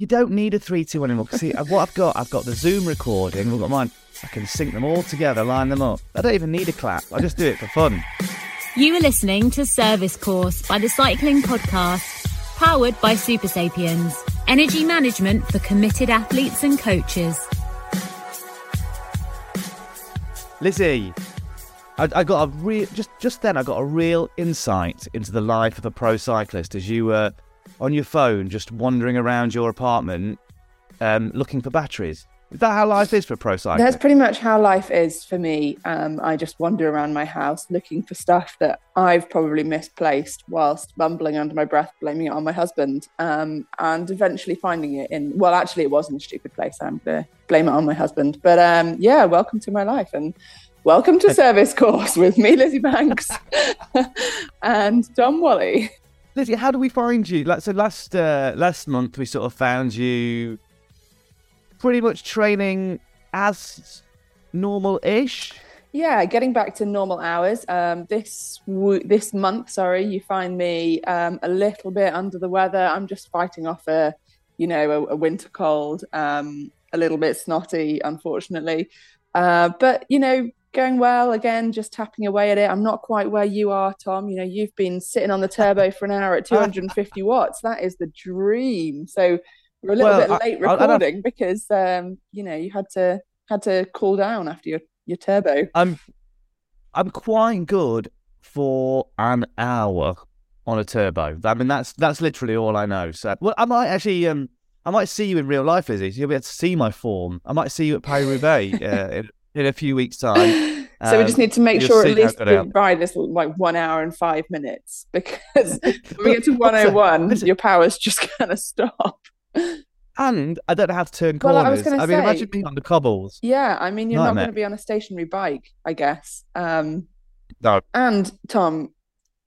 You don't need a three, two, one anymore. 'Cause See, uh, what I've got, I've got the Zoom recording. I've got mine. I can sync them all together, line them up. I don't even need a clap. I just do it for fun. You are listening to Service Course by the Cycling Podcast, powered by Supersapiens, energy management for committed athletes and coaches. Lizzy, I, I got a real just just then. I got a real insight into the life of a pro cyclist as you were on your phone, just wandering around your apartment, um, looking for batteries. Is that how life is for pro cyclist? That's pretty much how life is for me. Um, I just wander around my house looking for stuff that I've probably misplaced whilst mumbling under my breath, blaming it on my husband, um, and eventually finding it in, well, actually, it was in a stupid place. I'm going to blame it on my husband. But um, yeah, welcome to my life and welcome to Service Course with me, Lizzy Banks, and Tom Whalley. Lizzy, how do we find you? Like, so last uh, last month we sort of found you pretty much training as normal-ish. Yeah, getting back to normal hours. Um, this w- this month, sorry, you find me um, a little bit under the weather. I'm just fighting off a, you know, a, a winter cold. Um, a little bit snotty, unfortunately, uh, but you know, going well. Again, just tapping away at it. I'm not quite where you are, Tom. You know, you've been sitting on the turbo for an hour at 250 watts. That is the dream. So we're a little Well, bit I- late I- I recording because um, you know you had to had to cool down after your your turbo. I'm I'm quite good for an hour on a turbo. I mean, that's that's literally all I know. So, well, I might actually um I might see you in real life. So you'll be able to see my form. I might see you at Paris Roubaix uh, in, in a few weeks' time. so we just Um, need to make sure at least I the ride is like one hour and five minutes because when we get to 101, listen. your power's just gonna stop. And I don't know how to turn Well, corners. I was gonna mean, say- imagine being on the cobbles. Yeah, I mean, you're not going to be on a stationary bike, I guess. Um, No. and Tom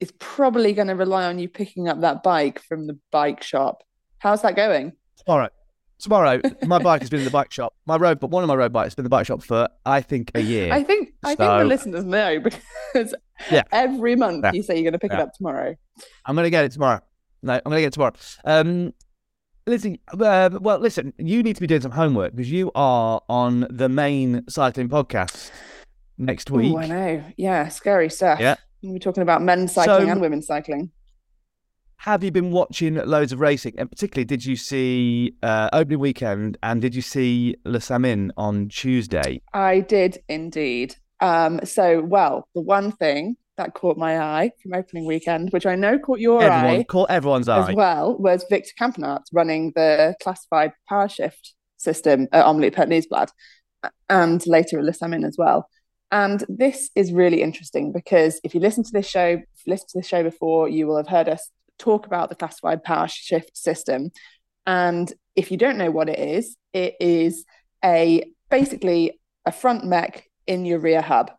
is probably going to rely on you picking up that bike from the bike shop. How's that going? Tomorrow, tomorrow, my bike has been in the bike shop. My road, but one of my road bikes has been in the bike shop for I think a year. I think I think the listeners know because Yeah. every month Yeah. you say you're going to pick it up tomorrow. I'm going to get it tomorrow. No, I'm going to get it tomorrow. Um, listen, uh, well, listen, you need to be doing some homework because you are on the main cycling podcast next week. Oh, I know. Yeah, scary stuff. Yeah. We're talking about men's cycling So- and women's cycling. Have you been watching loads of racing? And particularly, did you see uh, opening weekend and did you see Le Samyn on Tuesday? I did indeed. Um, so, well, the one thing that caught my eye from opening weekend, which I know caught your Everyone, eye caught everyone's eye. as well, was Victor Campenaerts running the classified power shift system at Omloop het Nieuwsblad and later at Le Samyn as well. And this is really interesting because if you listen to this show, listened to this show before, you will have heard us talk about the classified power shift system. And if you don't know what it is, it is a basically a front mech in your rear hub.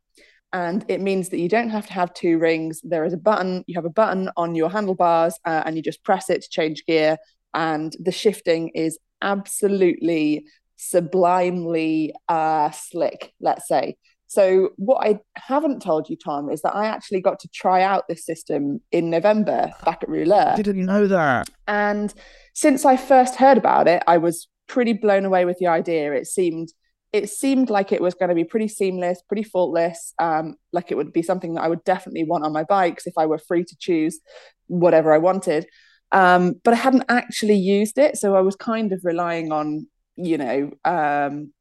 And it means that you don't have to have two rings. There is a button, you have a button on your handlebars, uh, and you just press it to change gear. And the shifting is absolutely sublimely uh, slick, let's say. So, what I haven't told you, Tom, is that I actually got to try out this system in November back at Rouleur. Didn't know that. And since I first heard about it, I was pretty blown away with the idea. It seemed it seemed like it was going to be pretty seamless, pretty faultless. Um, like it would be something that I would definitely want on my bikes if I were free to choose whatever I wanted. Um, but I hadn't actually used it, so I was kind of relying on you know um,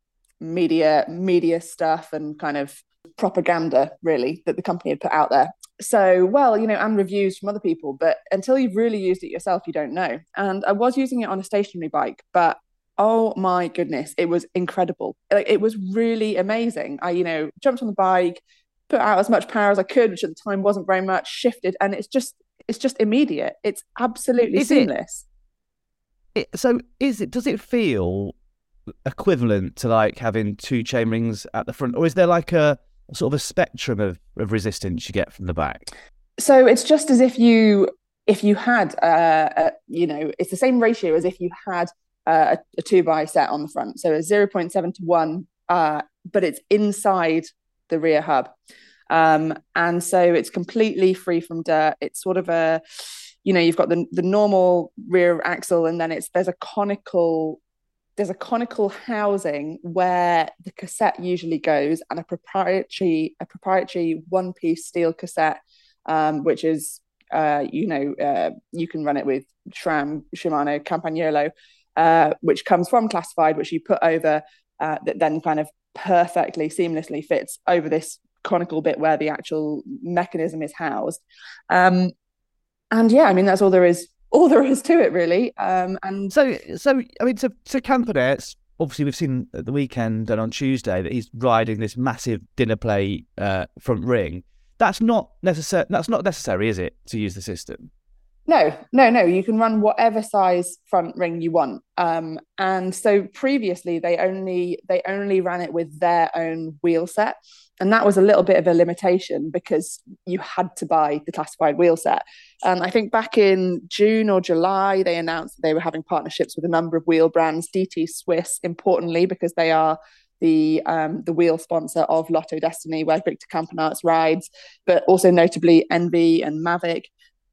media media stuff and kind of propaganda really that the company had put out there so well you know and reviews from other people but until you've really used it yourself you don't know and i was using it on a stationary bike but oh my goodness it was incredible like it was really amazing i you know jumped on the bike put out as much power as i could which at the time wasn't very much shifted and it's just it's just immediate it's absolutely Is it? seamless It, so, is it? Does it feel equivalent to like having two chain rings at the front, or is there like a sort of a spectrum of, of resistance you get from the back? so it's just as if you if you had uh, a, you know it's the same ratio as if you had uh, a, a two by set on the front. So a 0.7 to 1 uh, but it's inside the rear hub. Um, and so it's completely free from dirt. It's sort of a you know you've got the the normal rear axle and then it's there's a conical there's a conical housing where the cassette usually goes and a proprietary a proprietary one piece steel cassette um, which is uh, you know uh, you can run it with SRAM Shimano Campagnolo uh, which comes from classified which you put over uh, that then kind of perfectly seamlessly fits over this conical bit where the actual mechanism is housed. Um, and yeah i mean that's all there is all there is to it, really. Um, and so, so I mean, so so Campenaerts, obviously we've seen at the weekend and on Tuesday that he's riding this massive dinner plate uh, front ring. That's not necessary. That's not necessary, is it, to use the system? No, no, no. You can run whatever size front ring you want. Um, and so previously they only they only ran it with their own wheel set, and that was a little bit of a limitation because you had to buy the classified wheel set. And I think back in June or July they announced that they were having partnerships with a number of wheel brands, DT Swiss, importantly because they are the um, the wheel sponsor of Lotto Dstny, where Victor Campenaerts rides, but also notably ENVE and Mavic.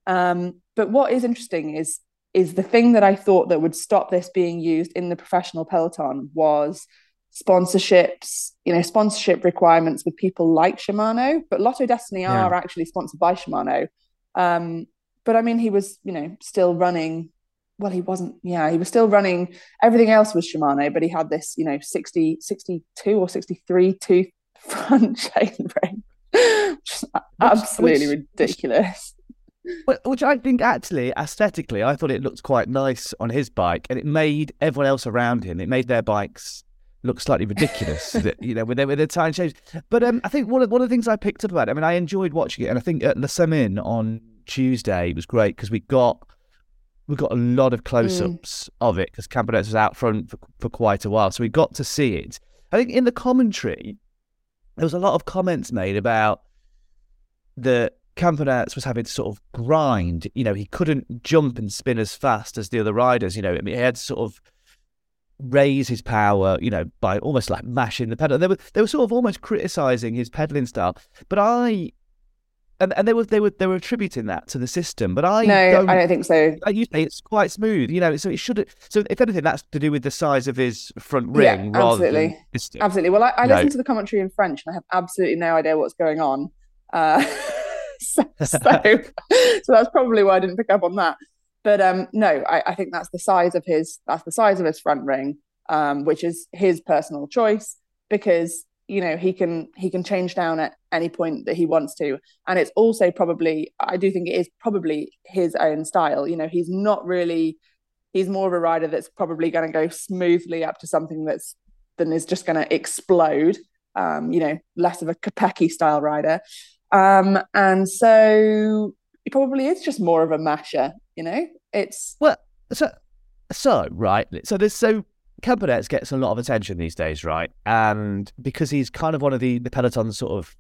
Um, but what is interesting is is the thing that I thought that would stop this being used in the professional peloton was sponsorships, you know, sponsorship requirements with people like Shimano. But Lotto Dstny yeah. are actually sponsored by Shimano. Um, but I mean, he was, you know, still running. Well, he wasn't, yeah, he was still running. Everything else was Shimano, but he had this, you know, 60, 62 or 63 tooth front chain ring, which is absolutely which, ridiculous which I think actually aesthetically, I thought it looked quite nice on his bike, and it made everyone else around him. It made their bikes look slightly ridiculous, you know, with their with their time change. But um, I think one of one of the things I picked up about it. I mean, I enjoyed watching it, and I think at Le Samyn on Tuesday was great because we got we got a lot of close-ups mm. of it because Campenaerts was out front for, for quite a while, so we got to see it. I think in the commentary there was a lot of comments made about the Campenaerts was having to sort of grind. You know, he couldn't jump and spin as fast as the other riders. You know, I mean, he had to sort of raise his power, you know, by almost like mashing the pedal. They were they were sort of almost criticizing his pedaling style. But I and, and they were they were they were attributing that to the system. But I no, don't, I don't think so. Like you say, it's quite smooth, you know. So it should. So if anything, that's to do with the size of his front ring, yeah, absolutely, absolutely. Well, I, I listen to the commentary in French, and I have absolutely no idea what's going on. Uh, so, so, that's probably why I didn't pick up on that. But um, no, I, I, think that's the size of his that's the size of his front ring, um, which is his personal choice because you know he can he can change down at any point that he wants to, and it's also probably I do think it is probably his own style. You know, he's not really he's more of a rider that's probably going to go smoothly up to something that's then is just going to explode. Um, you know, less of a Kopecky style rider. Um, and so it probably is just more of a masher, you know? It's well so so right. So there's so Campenaerts gets a lot of attention these days, right? And because he's kind of one of the, the peloton sort of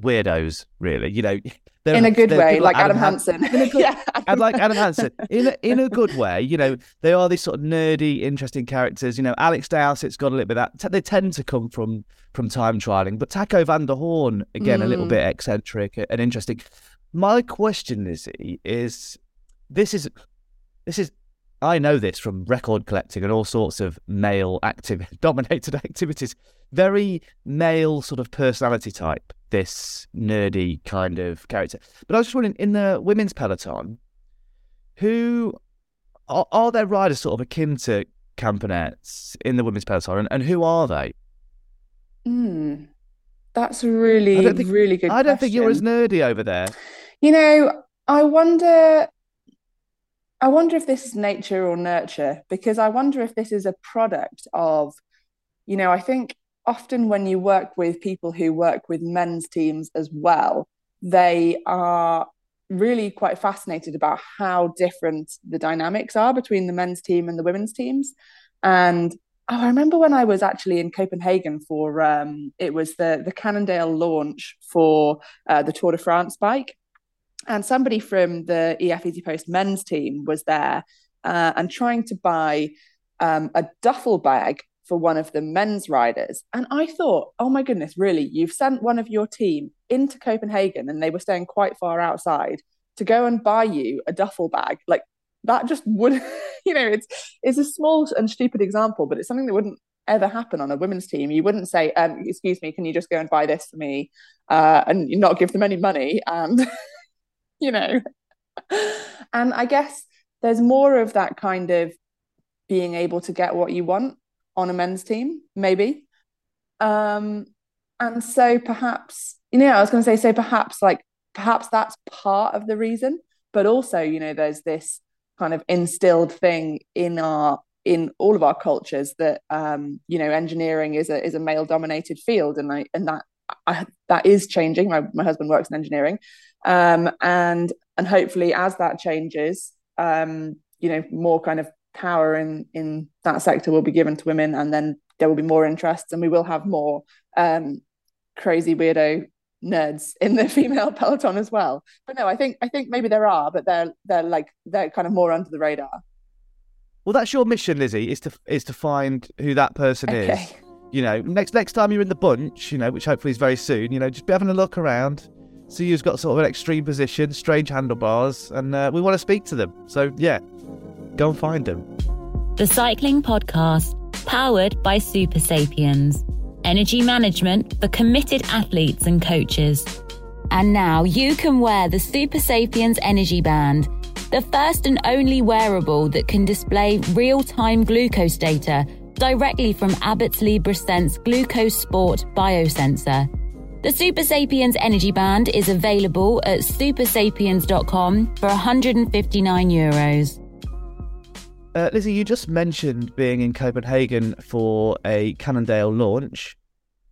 weirdos, really. You know, in a good way, like, Adam, Adam Hansen. yeah, and like Adam Hansen, in a, in a good way. You know, they are these sort of nerdy, interesting characters. You know, Alex Dowsett's got a little bit of that. They tend to come from from time trialing, but Taco van der Hoorn again, mm. a little mm. bit eccentric and interesting. My question, Lizzy, is this is this is I know this from record collecting and all sorts of male active dominated activities. Very male sort of personality type, this nerdy kind of character. But I was just wondering, in the women's peloton, who are, are there riders sort of akin to Campenaerts in the women's peloton, and, and who are they? Mm, that's really, think, really good. I don't question. think you're as nerdy over there. You know, I wonder I wonder if this is nature or nurture because I wonder if this is a product of, you know, I think often when you work with people who work with men's teams as well, they are really quite fascinated about how different the dynamics are between the men's team and the women's teams. And oh, I remember when I was actually in Copenhagen for um, it was the the Cannondale launch for uh, the Tour de France bike, and somebody from the EF EasyPost men's team was there uh, and trying to buy um, a duffel bag for one of the men's riders. And I thought, oh my goodness, really? You've sent one of your team into Copenhagen and they were staying quite far outside to go and buy you a duffel bag. Like that just would, you know, it's it's a small and stupid example, but it's something that wouldn't ever happen on a women's team. You wouldn't say, um, "Excuse me, can you just go and buy this for me?" Uh, and not give them any money, and you know. and I guess there's more of that kind of being able to get what you want on a men's team, maybe. Um, and so perhaps, you know, I was going to say, so perhaps like perhaps that's part of the reason, but also, you know, there's this kind of instilled thing in our in all of our cultures that um, you know engineering is a is a male dominated field, and I and that I, that is changing. My my husband works in engineering, um, and and hopefully as that changes, um, you know, more kind of power in in that sector will be given to women, and then there will be more interests, and we will have more um, crazy weirdo nerds in the female peloton as well. But no, I think I think maybe there are, but they're they're like they're kind of more under the radar. Well, that's your mission, Lizzy, is to is to find who that person okay. is. You know, next next time you're in the bunch, you know, which hopefully is very soon. You know, just be having a look around, see you've got sort of an extreme position, strange handlebars, and uh, we want to speak to them. So yeah, go and find them. The Cycling Podcast, powered by Supersapiens. energy management for committed athletes and coaches. And now you can wear the Supersapiens Energy Band the first and only wearable that can display real time glucose data directly from Abbott's Sense Glucose Sport biosensor. The Supersapiens Energy Band is available at supersapiens.com for 159 euros. Uh, Lizzy, you just mentioned being in Copenhagen for a Cannondale launch.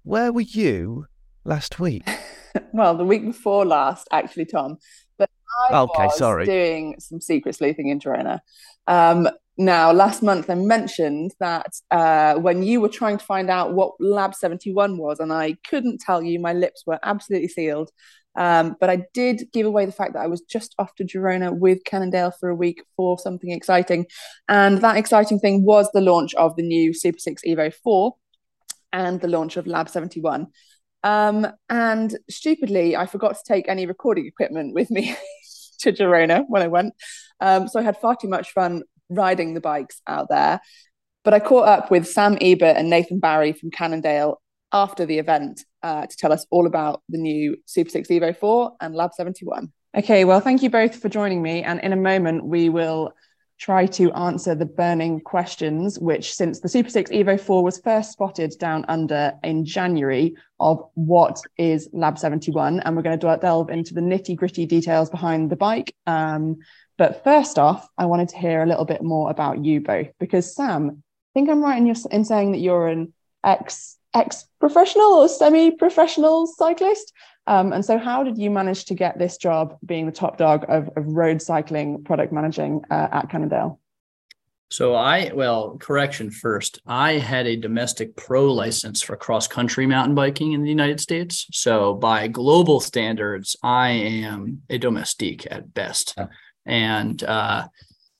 Where were you last week? well, the week before last, actually, Tom. But I okay, was sorry. doing some secret sleuthing in Girona. Um, now, last month I mentioned that uh, when you were trying to find out what Lab 71 was, and I couldn't tell you, my lips were absolutely sealed. Um, but I did give away the fact that I was just off to Girona with Cannondale for a week for something exciting. And that exciting thing was the launch of the new Super 6 Evo 4 and the launch of Lab 71. Um, and stupidly, I forgot to take any recording equipment with me to Girona when I went. Um, so I had far too much fun riding the bikes out there. But I caught up with Sam Ebert and Nathan Barry from Cannondale after the event uh, to tell us all about the new Super 6 Evo 4 and Lab 71. Okay, well, thank you both for joining me. And in a moment, we will try to answer the burning questions, which since the Super 6 Evo 4 was first spotted down under in January of what is Lab 71. And we're going to delve into the nitty gritty details behind the bike. Um, but first off, I wanted to hear a little bit more about you both, because Sam, I think I'm right in, your, in saying that you're an ex ex professional or semi professional cyclist. Um, and so, how did you manage to get this job being the top dog of, of road cycling product managing uh, at Cannondale? So, I, well, correction first, I had a domestic pro license for cross country mountain biking in the United States. So, by global standards, I am a domestique at best. And, uh,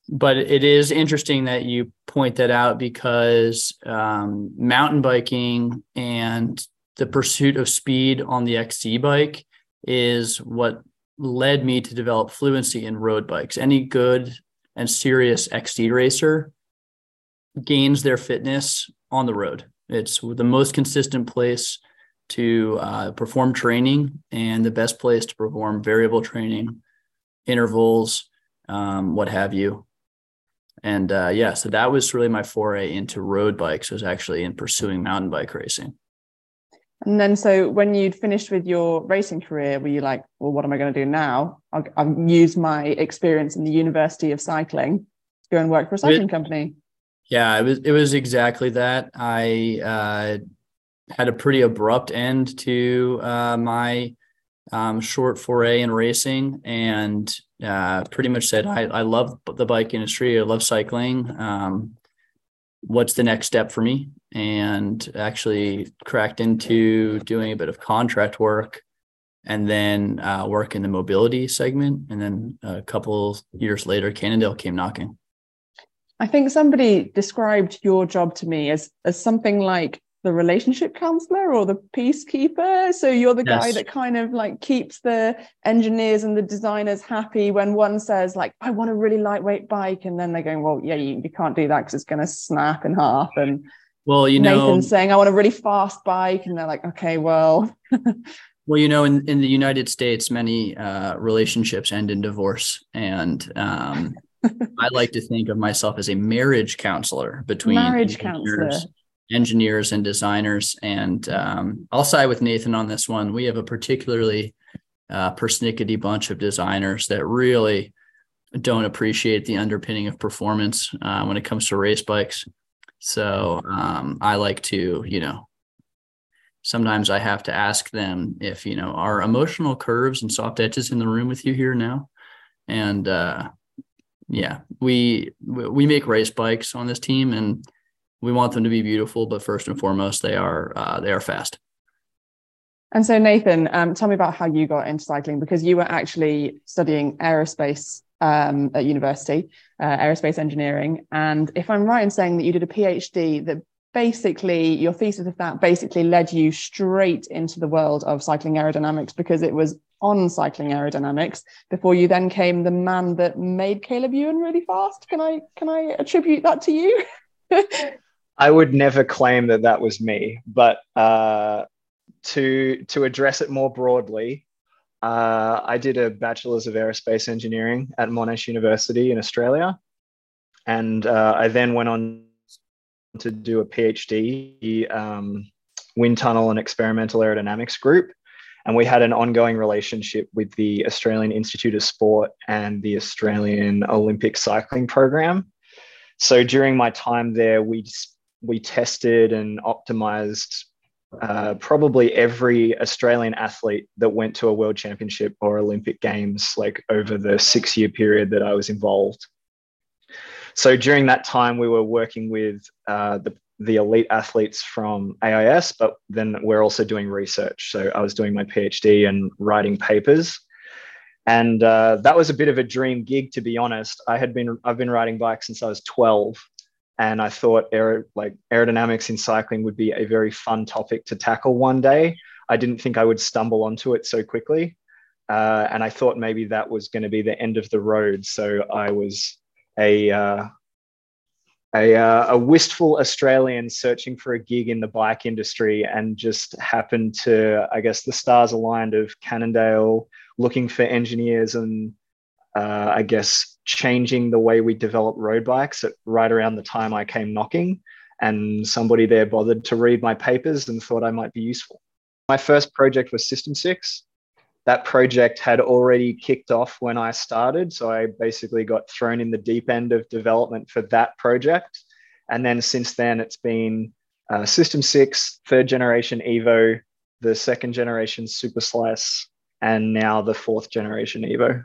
but it is interesting that you point that out because um, mountain biking and the pursuit of speed on the XC bike is what led me to develop fluency in road bikes. Any good and serious XC racer gains their fitness on the road. It's the most consistent place to uh, perform training and the best place to perform variable training, intervals, um, what have you. And uh, yeah, so that was really my foray into road bikes was actually in pursuing mountain bike racing. And then, so when you'd finished with your racing career, were you like, well, what am I going to do now? I'll, I'll use my experience in the University of Cycling to go and work for a cycling it, company. Yeah, it was it was exactly that. I uh, had a pretty abrupt end to uh, my um, short foray in racing, and uh, pretty much said, I, I love the bike industry. I love cycling. Um, what's the next step for me? And actually cracked into doing a bit of contract work and then uh, work in the mobility segment. And then a couple years later, Cannondale came knocking. I think somebody described your job to me as as something like the relationship counselor or the peacekeeper. So you're the yes. guy that kind of like keeps the engineers and the designers happy when one says like, I want a really lightweight bike. And then they're going, well, yeah, you, you can't do that because it's going to snap in half. And well, you know, Nathan's saying, I want a really fast bike. And they're like, okay, well. well, you know, in, in the United States, many uh, relationships end in divorce. And um, I like to think of myself as a marriage counselor between marriage counselor engineers and designers. And um, I'll side with Nathan on this one. We have a particularly uh, persnickety bunch of designers that really don't appreciate the underpinning of performance uh, when it comes to race bikes. So um, I like to, you know, sometimes I have to ask them if, you know, are emotional curves and soft edges in the room with you here now? And uh, yeah, we we make race bikes on this team, and we want them to be beautiful, but first and foremost, they are uh, they are fast. And so, Nathan, um, tell me about how you got into cycling because you were actually studying aerospace um, at university, uh, aerospace engineering. And if I'm right in saying that you did a PhD that basically your thesis of that basically led you straight into the world of cycling aerodynamics because it was on cycling aerodynamics before you then came the man that made Caleb Ewan really fast. Can I can I attribute that to you? I would never claim that that was me, but uh, to to address it more broadly, uh, I did a bachelor's of aerospace engineering at Monash University in Australia, and uh, I then went on to do a PhD um, wind tunnel and experimental aerodynamics group. And we had an ongoing relationship with the Australian Institute of Sport and the Australian Olympic Cycling Program. So during my time there, we we tested and optimized uh, probably every Australian athlete that went to a world championship or Olympic Games, like over the six year period that I was involved. So during that time, we were working with uh, the, the elite athletes from AIS, but then we're also doing research. So I was doing my PhD and writing papers. And uh, that was a bit of a dream gig, to be honest. I had been I've been riding bikes since I was 12, and I thought aer- like aerodynamics in cycling would be a very fun topic to tackle one day. I didn't think I would stumble onto it so quickly, uh, and I thought maybe that was going to be the end of the road. So I was a uh, a, uh, a wistful Australian searching for a gig in the bike industry, and just happened to, I guess, the stars aligned of Cannondale looking for engineers and uh, I guess, changing the way we develop road bikes at right around the time I came knocking. And somebody there bothered to read my papers and thought I might be useful. My first project was System 6. That project had already kicked off when I started. So I basically got thrown in the deep end of development for that project. And then since then, it's been uh, System 6, third generation Evo, the second generation Super Slice, and now the fourth generation Evo.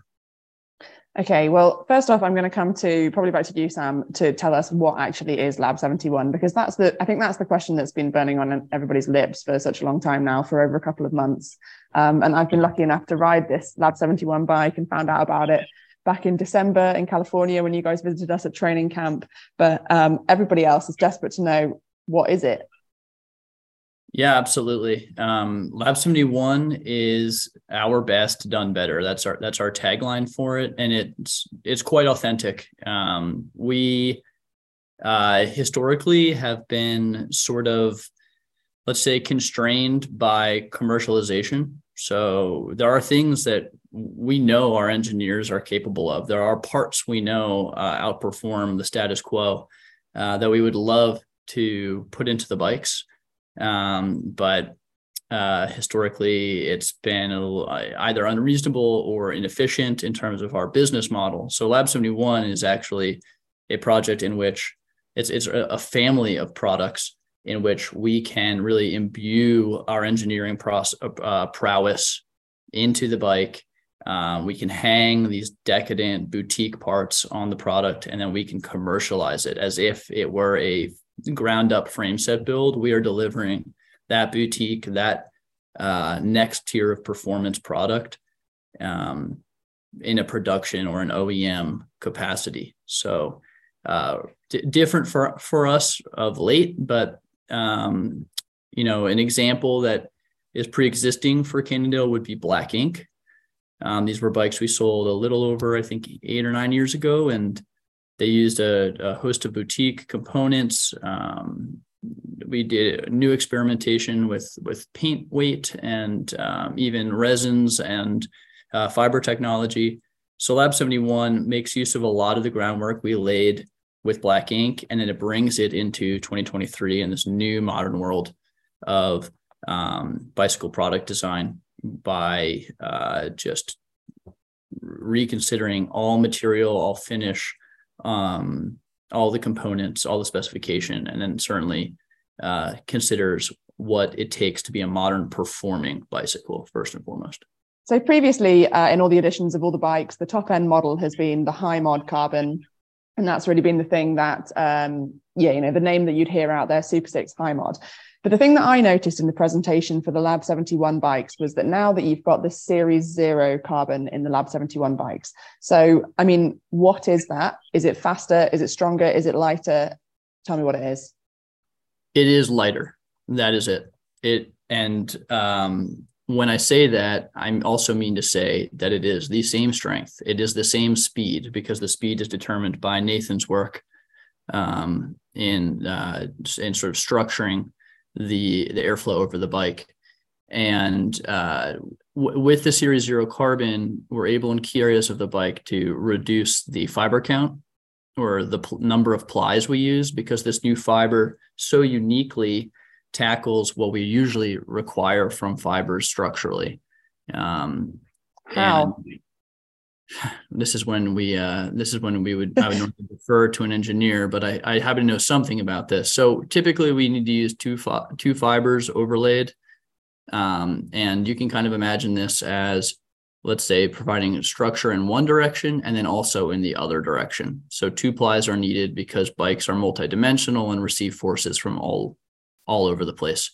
Okay, well, first off, I'm going to come to probably back to you, Sam, to tell us what actually is Lab 71, because that's the I think that's the question that's been burning on everybody's lips for such a long time now, for over a couple of months. Um, and I've been lucky enough to ride this Lab 71 bike and found out about it back in December in California when you guys visited us at training camp. But um, everybody else is desperate to know what is it yeah, absolutely. Um, Lab 71 is our best done better. That's our that's our tagline for it, and it's it's quite authentic. Um, we uh, historically have been sort of, let's say, constrained by commercialization. So there are things that we know our engineers are capable of. There are parts we know uh, outperform the status quo uh, that we would love to put into the bikes um, but uh, historically, it's been little, either unreasonable or inefficient in terms of our business model. So Lab 71 is actually a project in which it's, it's a family of products in which we can really imbue our engineering process, uh, prowess into the bike. Uh, we can hang these decadent boutique parts on the product and then we can commercialize it as if it were a ground up frame set build, we are delivering that boutique, that uh, next tier of performance product um, in a production or an OEM capacity. So uh, d- different for for us of late, but um, You know, an example that is pre-existing for Cannondale would be Black Ink. Um, these were bikes we sold a little over, I think, eight or nine years ago, and they used a, a host of boutique components. Um, we did new experimentation with with paint weight and um, even resins and uh, fiber technology. So Lab 71 makes use of a lot of the groundwork we laid with Black Inc., and then it brings it into 2023 in this new modern world of um, bicycle product design by uh, just reconsidering all material, all finish, um, all the components, all the specification, and then certainly uh, considers what it takes to be a modern performing bicycle first and foremost. So previously, uh, in all the editions of all the bikes, the top end model has been the high mod carbon, and that's really been the thing that, um, yeah, you know, the name that you'd hear out there, Super Six High Mod. But the thing that I noticed in the presentation for the Lab 71 bikes was that now that you've got the Series Zero carbon in the Lab 71 bikes. So, I mean, what is that? Is it faster? Is it stronger? Is it lighter? Tell me what it is. It is lighter. That is it. It and um, when I say that, I also mean to say that it is the same strength. It is the same speed because the speed is determined by Nathan's work um, in uh, in sort of structuring the the airflow over the bike. And uh, w- with the Series Zero Carbon, we're able in key areas of the bike to reduce the fiber count or the pl- number of plies we use because this new fiber so uniquely tackles what we usually require from fibers structurally. Um, How? This is when we uh, this is when we would I would normally defer to an engineer, but I, I happen to know something about this. So typically we need to use two fi- two fibers overlaid, um, and you can kind of imagine this as let's say providing structure in one direction and then also in the other direction. So two plies are needed because bikes are multidimensional and receive forces from all all over the place.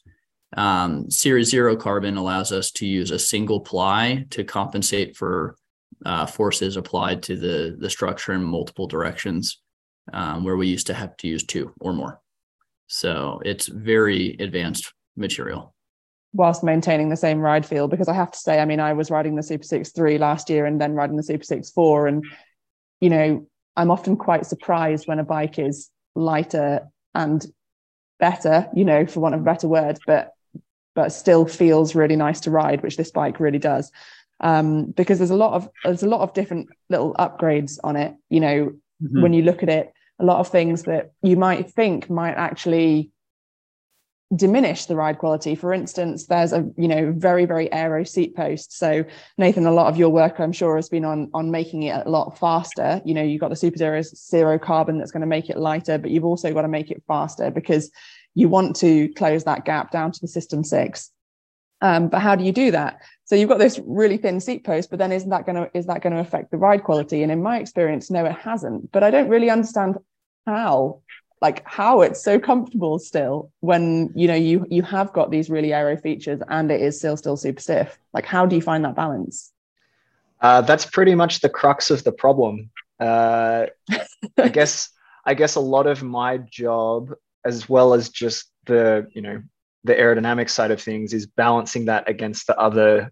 Um, Series Zero Carbon allows us to use a single ply to compensate for uh, forces applied to the the structure in multiple directions, um, where we used to have to use two or more. So it's very advanced material. Whilst maintaining the same ride feel, because I have to say, I mean, I was riding the Super Six Three last year and then riding the Super Six Four, and you know, I'm often quite surprised when a bike is lighter and better, you know, for want of a better word, but but still feels really nice to ride, which this bike really does. Um, because there's a lot of there's a lot of different little upgrades on it. You know, mm-hmm. when you look at it, a lot of things that you might think might actually diminish the ride quality. For instance, there's a you know very very aero seat post. So Nathan, a lot of your work I'm sure has been on on making it a lot faster. You know, you've got the Super Zero Zero Carbon that's going to make it lighter, but you've also got to make it faster because you want to close that gap down to the System Six. Um, but how do you do that? So you've got this really thin seat post, but then isn't that going to is that going to affect the ride quality? And in my experience, no, it hasn't. But I don't really understand how like how it's so comfortable still when you know you you have got these really aero features and it is still still super stiff like how do you find that balance uh, that's pretty much the crux of the problem uh, i guess i guess a lot of my job as well as just the you know the aerodynamic side of things is balancing that against the other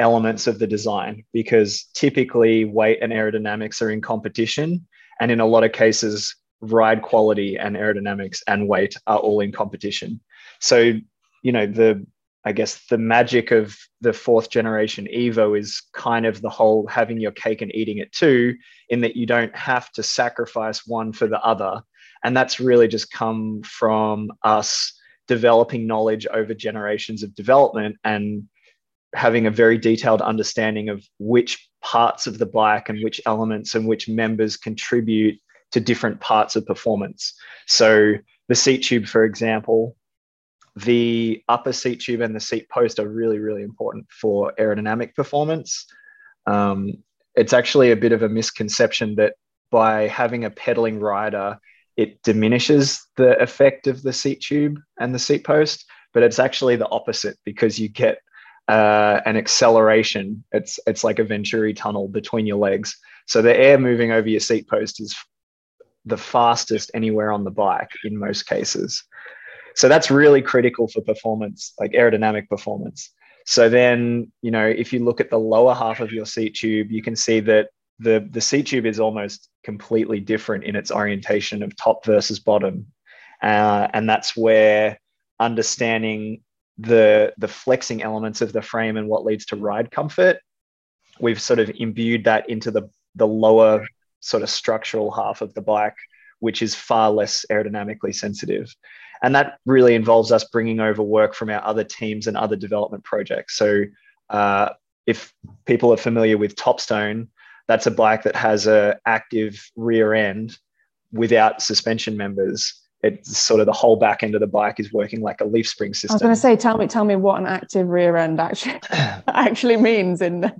elements of the design because typically weight and aerodynamics are in competition and in a lot of cases ride quality and aerodynamics and weight are all in competition. So, you know, the I guess the magic of the fourth generation Evo is kind of the whole having your cake and eating it too, in that you don't have to sacrifice one for the other. And that's really just come from us developing knowledge over generations of development and having a very detailed understanding of which parts of the bike and which elements and which members contribute to different parts of performance. So the seat tube, for example, the upper seat tube and the seat post are really, really important for aerodynamic performance. Um, it's actually a bit of a misconception that by having a pedaling rider, it diminishes the effect of the seat tube and the seat post, but it's actually the opposite because you get uh, an acceleration. It's it's like a Venturi tunnel between your legs. So the air moving over your seat post is the fastest anywhere on the bike in most cases. So that's really critical for performance, like aerodynamic performance. So then, you know, if you look at the lower half of your seat tube, you can see that the, the seat tube is almost completely different in its orientation of top versus bottom. Uh, and that's where understanding the, the flexing elements of the frame and what leads to ride comfort, we've sort of imbued that into the, the lower sort of structural half of the bike, which is far less aerodynamically sensitive. And that really involves us bringing over work from our other teams and other development projects. So, uh, if people are familiar with Topstone, that's a bike that has a active rear end without suspension members. It's sort of the whole back end of the bike is working like a leaf spring system. I was going to say, tell me, tell me what an active rear end actually actually means in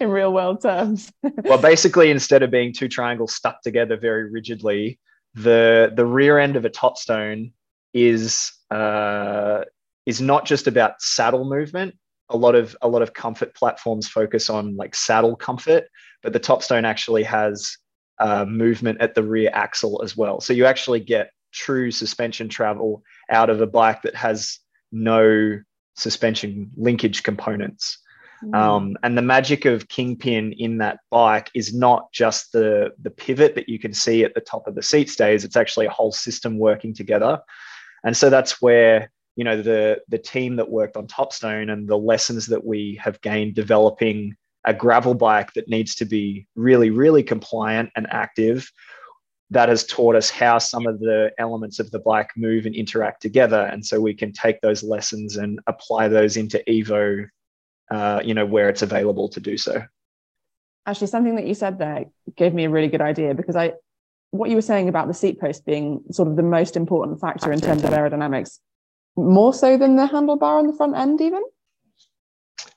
in real world terms. well, basically, instead of being two triangles stuck together very rigidly, the the rear end of a Topstone is uh, is not just about saddle movement. A lot of a lot of comfort platforms focus on like saddle comfort, but the Topstone actually has uh, movement at the rear axle as well. So you actually get true suspension travel out of a bike that has no suspension linkage components. Mm. Um, and the magic of Kingpin in that bike is not just the, the pivot that you can see at the top of the seat stays, it's actually a whole system working together. And so that's where you know the the team that worked on Topstone and the lessons that we have gained developing a gravel bike that needs to be really really compliant and active that has taught us how some of the elements of the bike move and interact together and so we can take those lessons and apply those into evo uh, you know where it's available to do so actually something that you said there gave me a really good idea because i what you were saying about the seat post being sort of the most important factor in terms of aerodynamics, more so than the handlebar on the front end, even?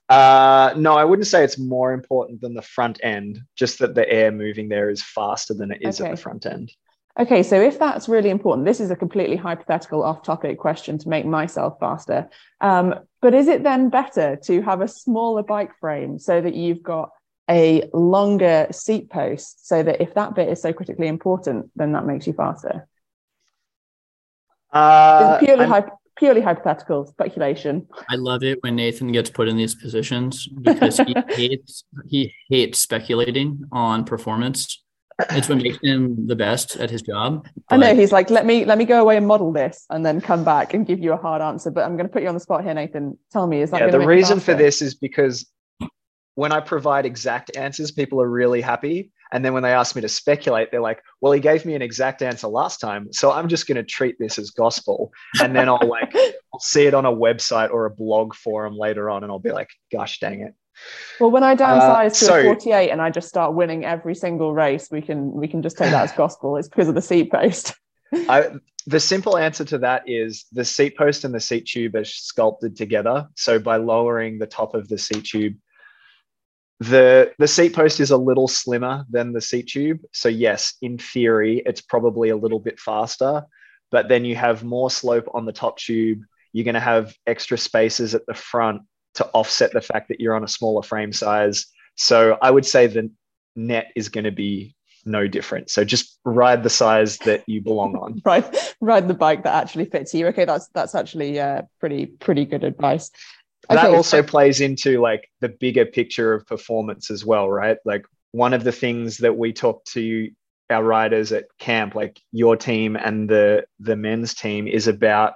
Uh, no, I wouldn't say it's more important than the front end, just that the air moving there is faster than it is okay. at the front end. Okay, so if that's really important, this is a completely hypothetical off topic question to make myself faster. Um, but is it then better to have a smaller bike frame so that you've got a longer seat post so that if that bit is so critically important, then that makes you faster? Uh, it's purely, hy- purely hypothetical speculation. I love it when Nathan gets put in these positions because he hates he hates speculating on performance. It's what makes him the best at his job. But... I know he's like, let me let me go away and model this, and then come back and give you a hard answer. But I'm going to put you on the spot here, Nathan. Tell me, is that yeah? The reason for this is because when I provide exact answers, people are really happy. And then when they ask me to speculate, they're like, well, he gave me an exact answer last time. So I'm just going to treat this as gospel. And then I'll like, I'll see it on a website or a blog forum later on. And I'll be like, gosh, dang it. Well, when I downsize uh, to so, a 48 and I just start winning every single race, we can, we can just take that as gospel. It's because of the seat post. I, the simple answer to that is the seat post and the seat tube are sculpted together. So by lowering the top of the seat tube, the the seat post is a little slimmer than the seat tube. So yes, in theory, it's probably a little bit faster, but then you have more slope on the top tube. You're going to have extra spaces at the front to offset the fact that you're on a smaller frame size. So I would say the net is going to be no different. So just ride the size that you belong on. right, ride the bike that actually fits you. Okay, that's that's actually uh, pretty pretty good advice that okay, also so- plays into like the bigger picture of performance as well, right? Like one of the things that we talk to our riders at camp, like your team and the the men's team, is about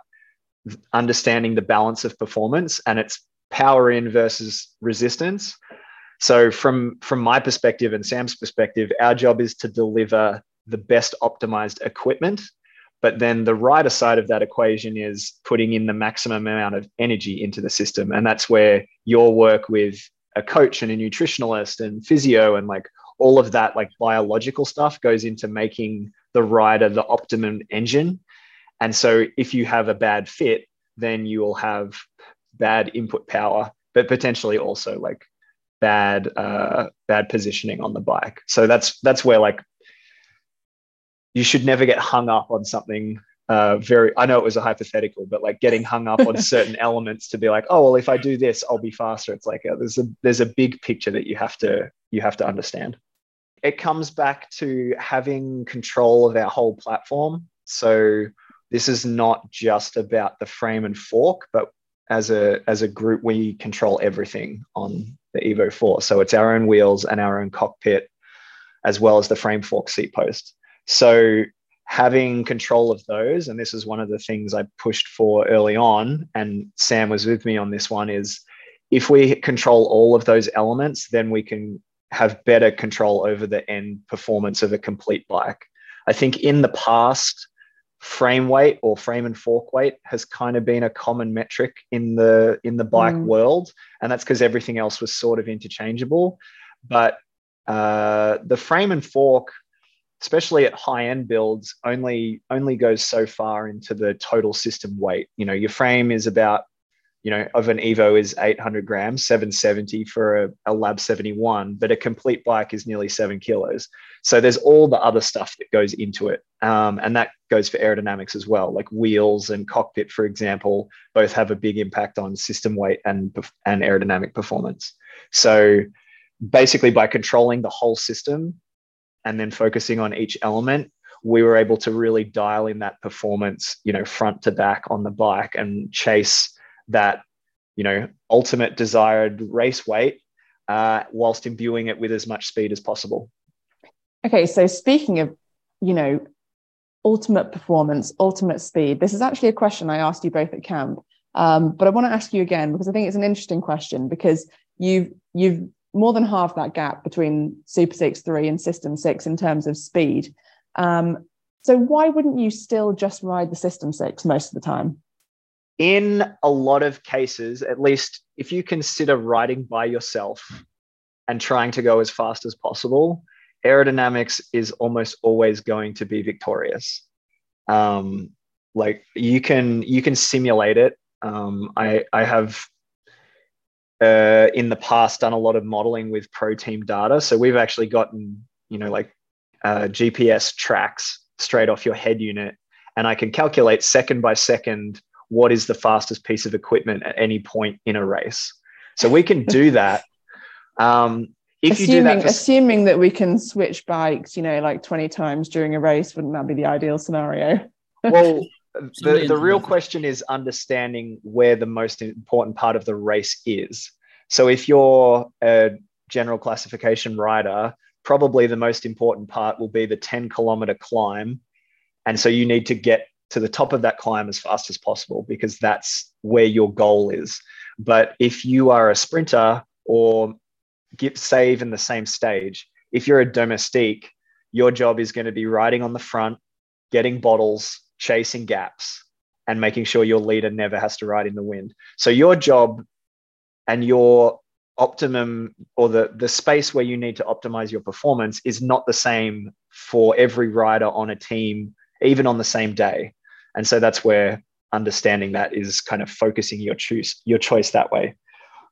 understanding the balance of performance and it's power in versus resistance. So from from my perspective and Sam's perspective, our job is to deliver the best optimized equipment but then the rider side of that equation is putting in the maximum amount of energy into the system. And that's where your work with a coach and a nutritionalist and physio and like all of that, like biological stuff, goes into making the rider the optimum engine. And so if you have a bad fit, then you will have bad input power, but potentially also like bad uh, bad positioning on the bike. So that's that's where like you should never get hung up on something uh, very i know it was a hypothetical but like getting hung up on certain elements to be like oh well if i do this i'll be faster it's like a, there's a there's a big picture that you have to you have to understand it comes back to having control of our whole platform so this is not just about the frame and fork, but as a as a group, we control everything on the Evo 4. So it's our own wheels and our own cockpit, as well as the frame fork seat post. So having control of those, and this is one of the things I pushed for early on, and Sam was with me on this one, is if we control all of those elements, then we can have better control over the end performance of a complete bike. I think in the past, frame weight or frame and fork weight has kind of been a common metric in the in the bike mm. world and that's because everything else was sort of interchangeable but uh, the frame and fork especially at high end builds only only goes so far into the total system weight you know your frame is about you know, of an Evo is 800 grams, 770 for a, a, Lab 71, but a complete bike is nearly seven kilos. So there's all the other stuff that goes into it. Um, and that goes for aerodynamics as well, like wheels and cockpit, for example, both have a big impact on system weight and, and aerodynamic performance. So basically, by controlling the whole system and then focusing on each element, we were able to really dial in that performance, you know, front to back on the bike and chase that you know ultimate desired race weight uh, whilst imbuing it with as much speed as possible. Okay so speaking of you know ultimate performance ultimate speed this is actually a question i asked you both at camp. Um, but i want to ask you again because i think it's an interesting question because you've you've more than half that gap between super 6 3 and system 6 in terms of speed um, so why wouldn't you still just ride the system 6 most of the time in a lot of cases, at least if you consider riding by yourself and trying to go as fast as possible, aerodynamics is almost always going to be victorious. Um, like you can you can simulate it. Um, I I have uh, in the past done a lot of modeling with pro team data, so we've actually gotten you know like uh, GPS tracks straight off your head unit, and I can calculate second by second what is the fastest piece of equipment at any point in a race. So we can do that. Um, if assuming, you do that, for... assuming that we can switch bikes, you know, like 20 times during a race, wouldn't that be the ideal scenario? well, the, the real question is understanding where the most important part of the race is. So if you're a general classification rider, probably the most important part will be the 10 kilometer climb. And so you need to get to the top of that climb as fast as possible because that's where your goal is. But if you are a sprinter or get save in the same stage, if you're a domestique, your job is going to be riding on the front, getting bottles, chasing gaps, and making sure your leader never has to ride in the wind. So your job and your optimum or the, the space where you need to optimize your performance is not the same for every rider on a team, even on the same day. And so that's where understanding that is kind of focusing your choice your choice that way.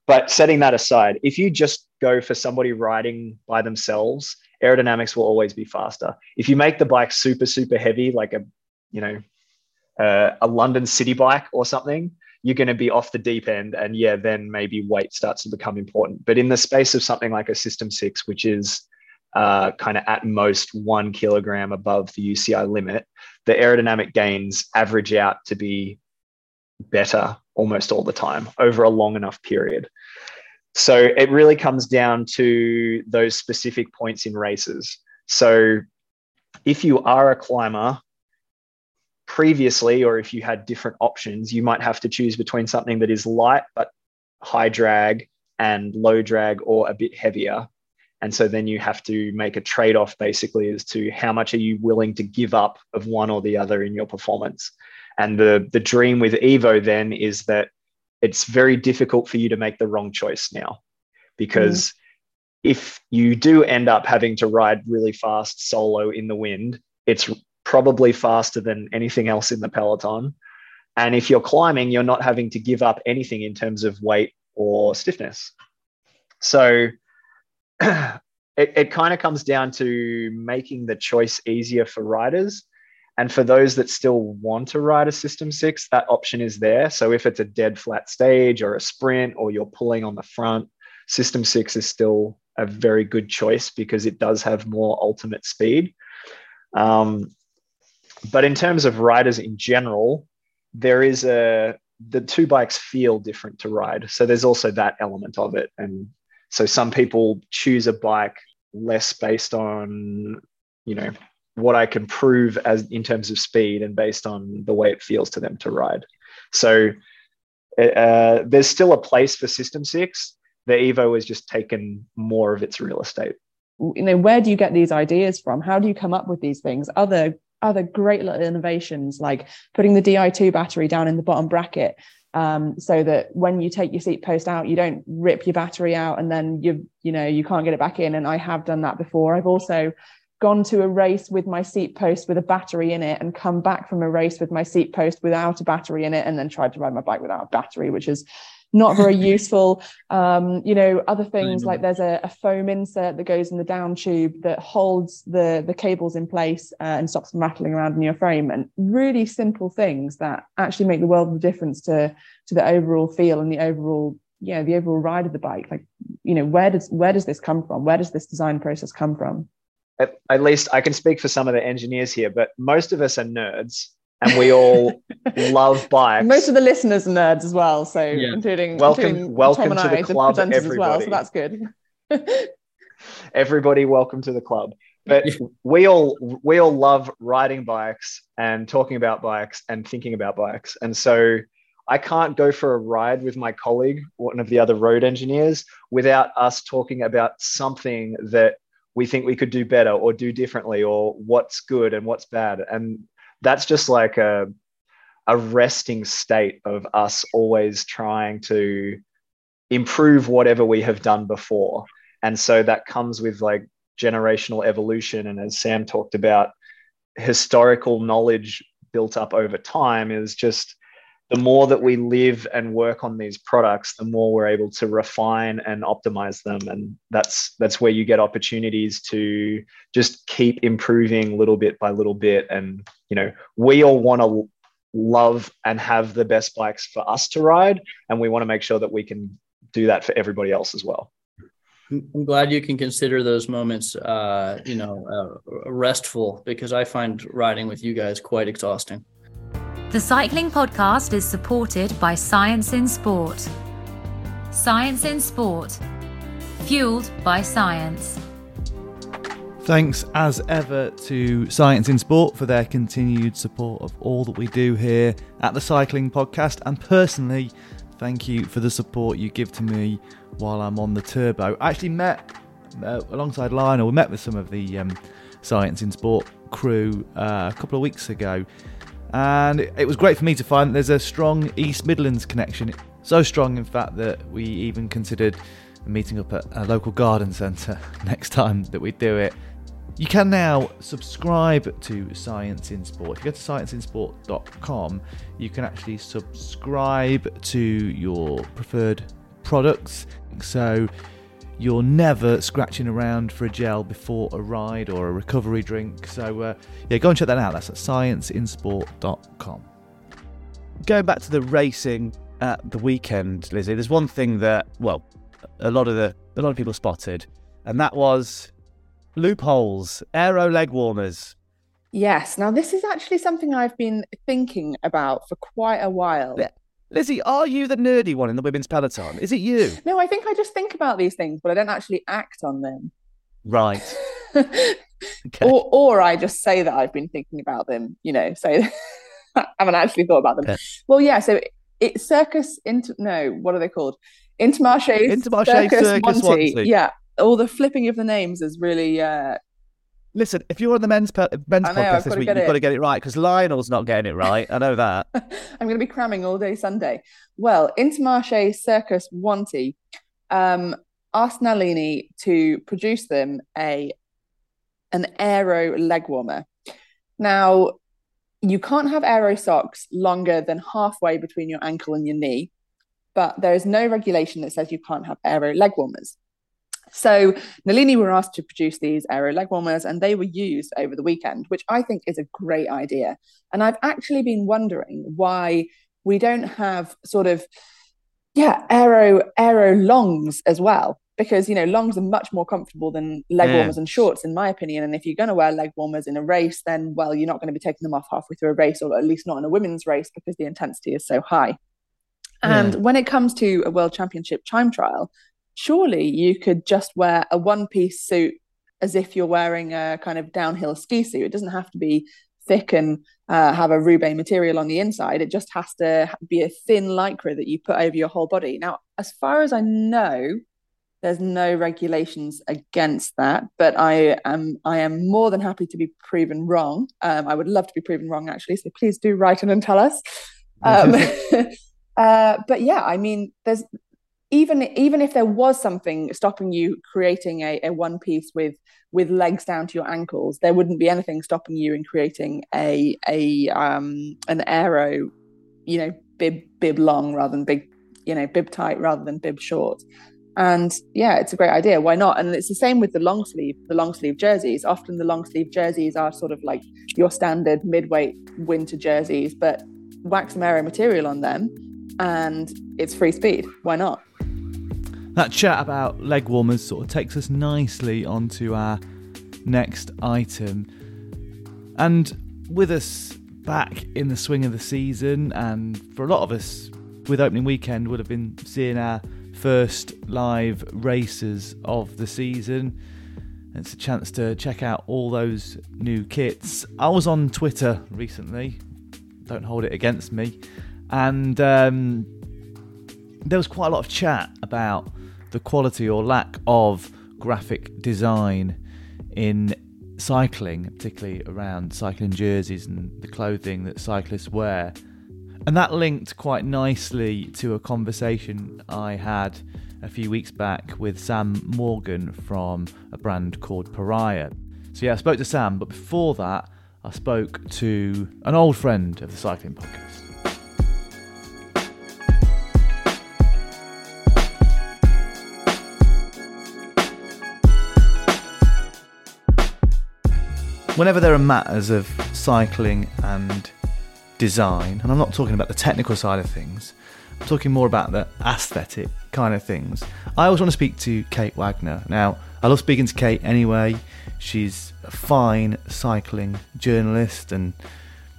But setting that aside, if you just go for somebody riding by themselves, aerodynamics will always be faster. If you make the bike super super heavy, like a you know uh, a London city bike or something, you're going to be off the deep end, and yeah, then maybe weight starts to become important. But in the space of something like a System Six, which is uh, kind of at most one kilogram above the UCI limit, the aerodynamic gains average out to be better almost all the time over a long enough period. So it really comes down to those specific points in races. So if you are a climber previously, or if you had different options, you might have to choose between something that is light but high drag and low drag or a bit heavier and so then you have to make a trade off basically as to how much are you willing to give up of one or the other in your performance. And the, the dream with Evo then is that it's very difficult for you to make the wrong choice now. Because mm. if you do end up having to ride really fast solo in the wind, it's probably faster than anything else in the peloton. And if you're climbing, you're not having to give up anything in terms of weight or stiffness. So it, it kind of comes down to making the choice easier for riders. And for those that still want to ride a System 6, that option is there. So if it's a dead flat stage or a sprint or you're pulling on the front, System 6 is still a very good choice because it does have more ultimate speed. Um, but in terms of riders in general, there is a the two bikes feel different to ride. So there's also that element of it. And so some people choose a bike less based on, you know, what I can prove as in terms of speed and based on the way it feels to them to ride. So uh, there's still a place for System Six. The Evo has just taken more of its real estate. You know, where do you get these ideas from? How do you come up with these things? Other other great little innovations like putting the Di2 battery down in the bottom bracket um, so that when you take your seat post out, you don't rip your battery out and then you you know you can't get it back in. And I have done that before. I've also gone to a race with my seat post with a battery in it and come back from a race with my seat post without a battery in it and then tried to ride my bike without a battery, which is not very useful. Um, you know, other things like there's a, a, foam insert that goes in the down tube that holds the the cables in place uh, and stops them rattling around in your frame. And really simple things that actually make the world of a difference to to the overall feel and the overall yeah the overall ride of the bike. Like you know, where does where does this come from? Where does this design process come from? At, at least I can speak for some of the engineers here, but most of us are nerds and we all love bikes. Most of the listeners are nerds as well, so yeah. including welcome, including welcome to I, the club, the everybody. As well, so that's good. everybody, welcome to the club. But we all we all love riding bikes and talking about bikes and thinking about bikes, and so I can't go for a ride with my colleague, one of the other road engineers, without us talking about something that we think we could do better or do differently or what's good and what's bad. And that's just like a a resting state of us always trying to improve whatever we have done before. And so that comes with like generational evolution. And as sam talked about historical knowledge built up over time is just the more that we live and work on these products the more we're able to refine and optimize them. And that's that's where you get opportunities to just keep improving little bit by little bit. And you know we all want to love and have the best bikes for us to ride and we want to make sure that we can do that for everybody else as well. I'm glad you can consider those moments, uh, you know, uh, restful because I find riding with you guys quite exhausting. The Cycling Podcast is supported by Science in Sport. Science in Sport, fueled by science. Thanks as ever to Science in Sport for their continued support of all that we do here at the Cycling Podcast. And personally, thank you for the support you give to me while I'm on the turbo. I actually met uh, alongside Lionel, we met with some of the um, Science in Sport crew uh, a couple of weeks ago and it was great for me to find that there's a strong East Midlands connection. So strong, in fact, that we even considered meeting up at a local garden centre next time that we do it. You can now subscribe to Science in Sport. If you go to scienceinsport.com, you can actually subscribe to your preferred products. So you're never scratching around for a gel before a ride or a recovery drink. So, uh, yeah, go and check that out. That's at scienceinsport.com. Going back to the racing at the weekend, Lizzie, there's one thing that, well, a lot of the a lot of people spotted, and that was loopholes, aero leg warmers. Yes. Now, this is actually something I've been thinking about for quite a while. Lizzie, are you the nerdy one in the women's peloton? Is it you? No, I think I just think about these things, but I don't actually act on them. Right. okay. Or, or I just say that I've been thinking about them. You know, so I haven't actually thought about them. Okay. Well, yeah. So it's circus into no, what are they called? Intermarché. Intermarché Circus, circus Wanty. Yeah, all the flipping of the names is really uh, Listen, if you're on the men's pe- men's know, podcast this week, you've it. got to get it right because Lionel's not getting it right. I know that. I'm going to be cramming all day Sunday. Well, Intermarché Circus Wanty um, asked Nalini to produce them a an aero leg warmer. Now, you can't have aero socks longer than halfway between your ankle and your knee, but there is no regulation that says you can't have aero leg warmers. So Nalini were asked to produce these aero leg warmers and they were used over the weekend, which I think is a great idea. And I've actually been wondering why we don't have sort of yeah, aero aero longs as well. because you know longs are much more comfortable than leg warmers and shorts in my opinion and if you're going to wear leg warmers in a race then well you're not going to be taking them off halfway through a race or at least not in a women's race because the intensity is so high and yeah. when it comes to a world championship time trial surely you could just wear a one piece suit as if you're wearing a kind of downhill ski suit it doesn't have to be thick and uh, have a Roubaix material on the inside. It just has to be a thin lycra that you put over your whole body. Now, as far as I know, there's no regulations against that, but I am I am more than happy to be proven wrong. Um, I would love to be proven wrong, actually. So please do write in and tell us. Um, uh, but yeah, I mean, there's even even if there was something stopping you creating a, a one piece with with legs down to your ankles, there wouldn't be anything stopping you in creating a a um an aero, you know, bib bib long rather than big, you know, bib tight rather than bib short. And yeah, it's a great idea. Why not? And it's the same with the long sleeve, the long sleeve jerseys. Often the long sleeve jerseys are sort of like your standard midweight winter jerseys, but wax some aero material on them and it's free speed. Why not? That chat about leg warmers sort of takes us nicely onto our next item. And with us back in the swing of the season, and for a lot of us, with opening weekend, would have been seeing our first live races of the season. It's a chance to check out all those new kits. I was on Twitter recently, don't hold it against me, and um, there was quite a lot of chat about the quality or lack of graphic design in cycling, particularly around cycling jerseys and the clothing that cyclists wear. And that linked quite nicely to a conversation I had a few weeks back with Sam Morgan from a brand called Paria. So, yeah, I spoke to Sam, but before that, I spoke to an old friend of the cycling podcast. Whenever there are matters of cycling and design, and I'm not talking about the technical side of things, I'm talking more about the aesthetic kind of things. I always want to speak to Kate Wagner. Now, I love speaking to Kate anyway. She's a fine cycling journalist, and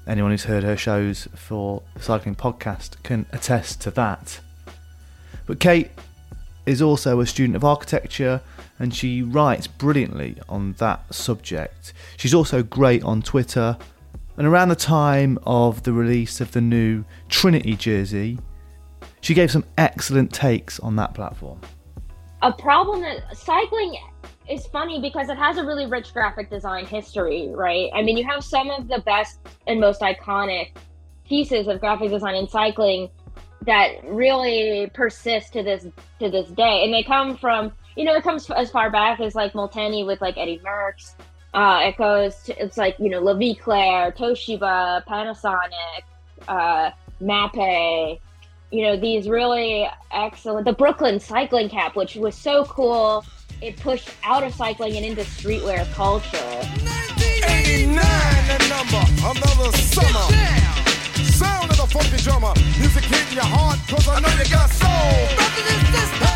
anyone who's heard her shows for the Cycling Podcast can attest to that. But Kate is also a student of architecture and she writes brilliantly on that subject. She's also great on Twitter and around the time of the release of the new Trinity jersey, she gave some excellent takes on that platform. A problem that cycling is funny because it has a really rich graphic design history, right? I mean, you have some of the best and most iconic pieces of graphic design in cycling that really persist to this to this day, and they come from you know it comes as far back as like Molteni with like Eddie Merckx, uh, it goes to, it's like, you know, La Vie Claire, Toshiba, Panasonic, uh, Mapei, you know, these really excellent, the Brooklyn cycling cap, which was so cool. It pushed out of cycling and into streetwear culture. 89, the number, another summer. Sound of the funky drummer, music hitting your heart, cause I know you got soul.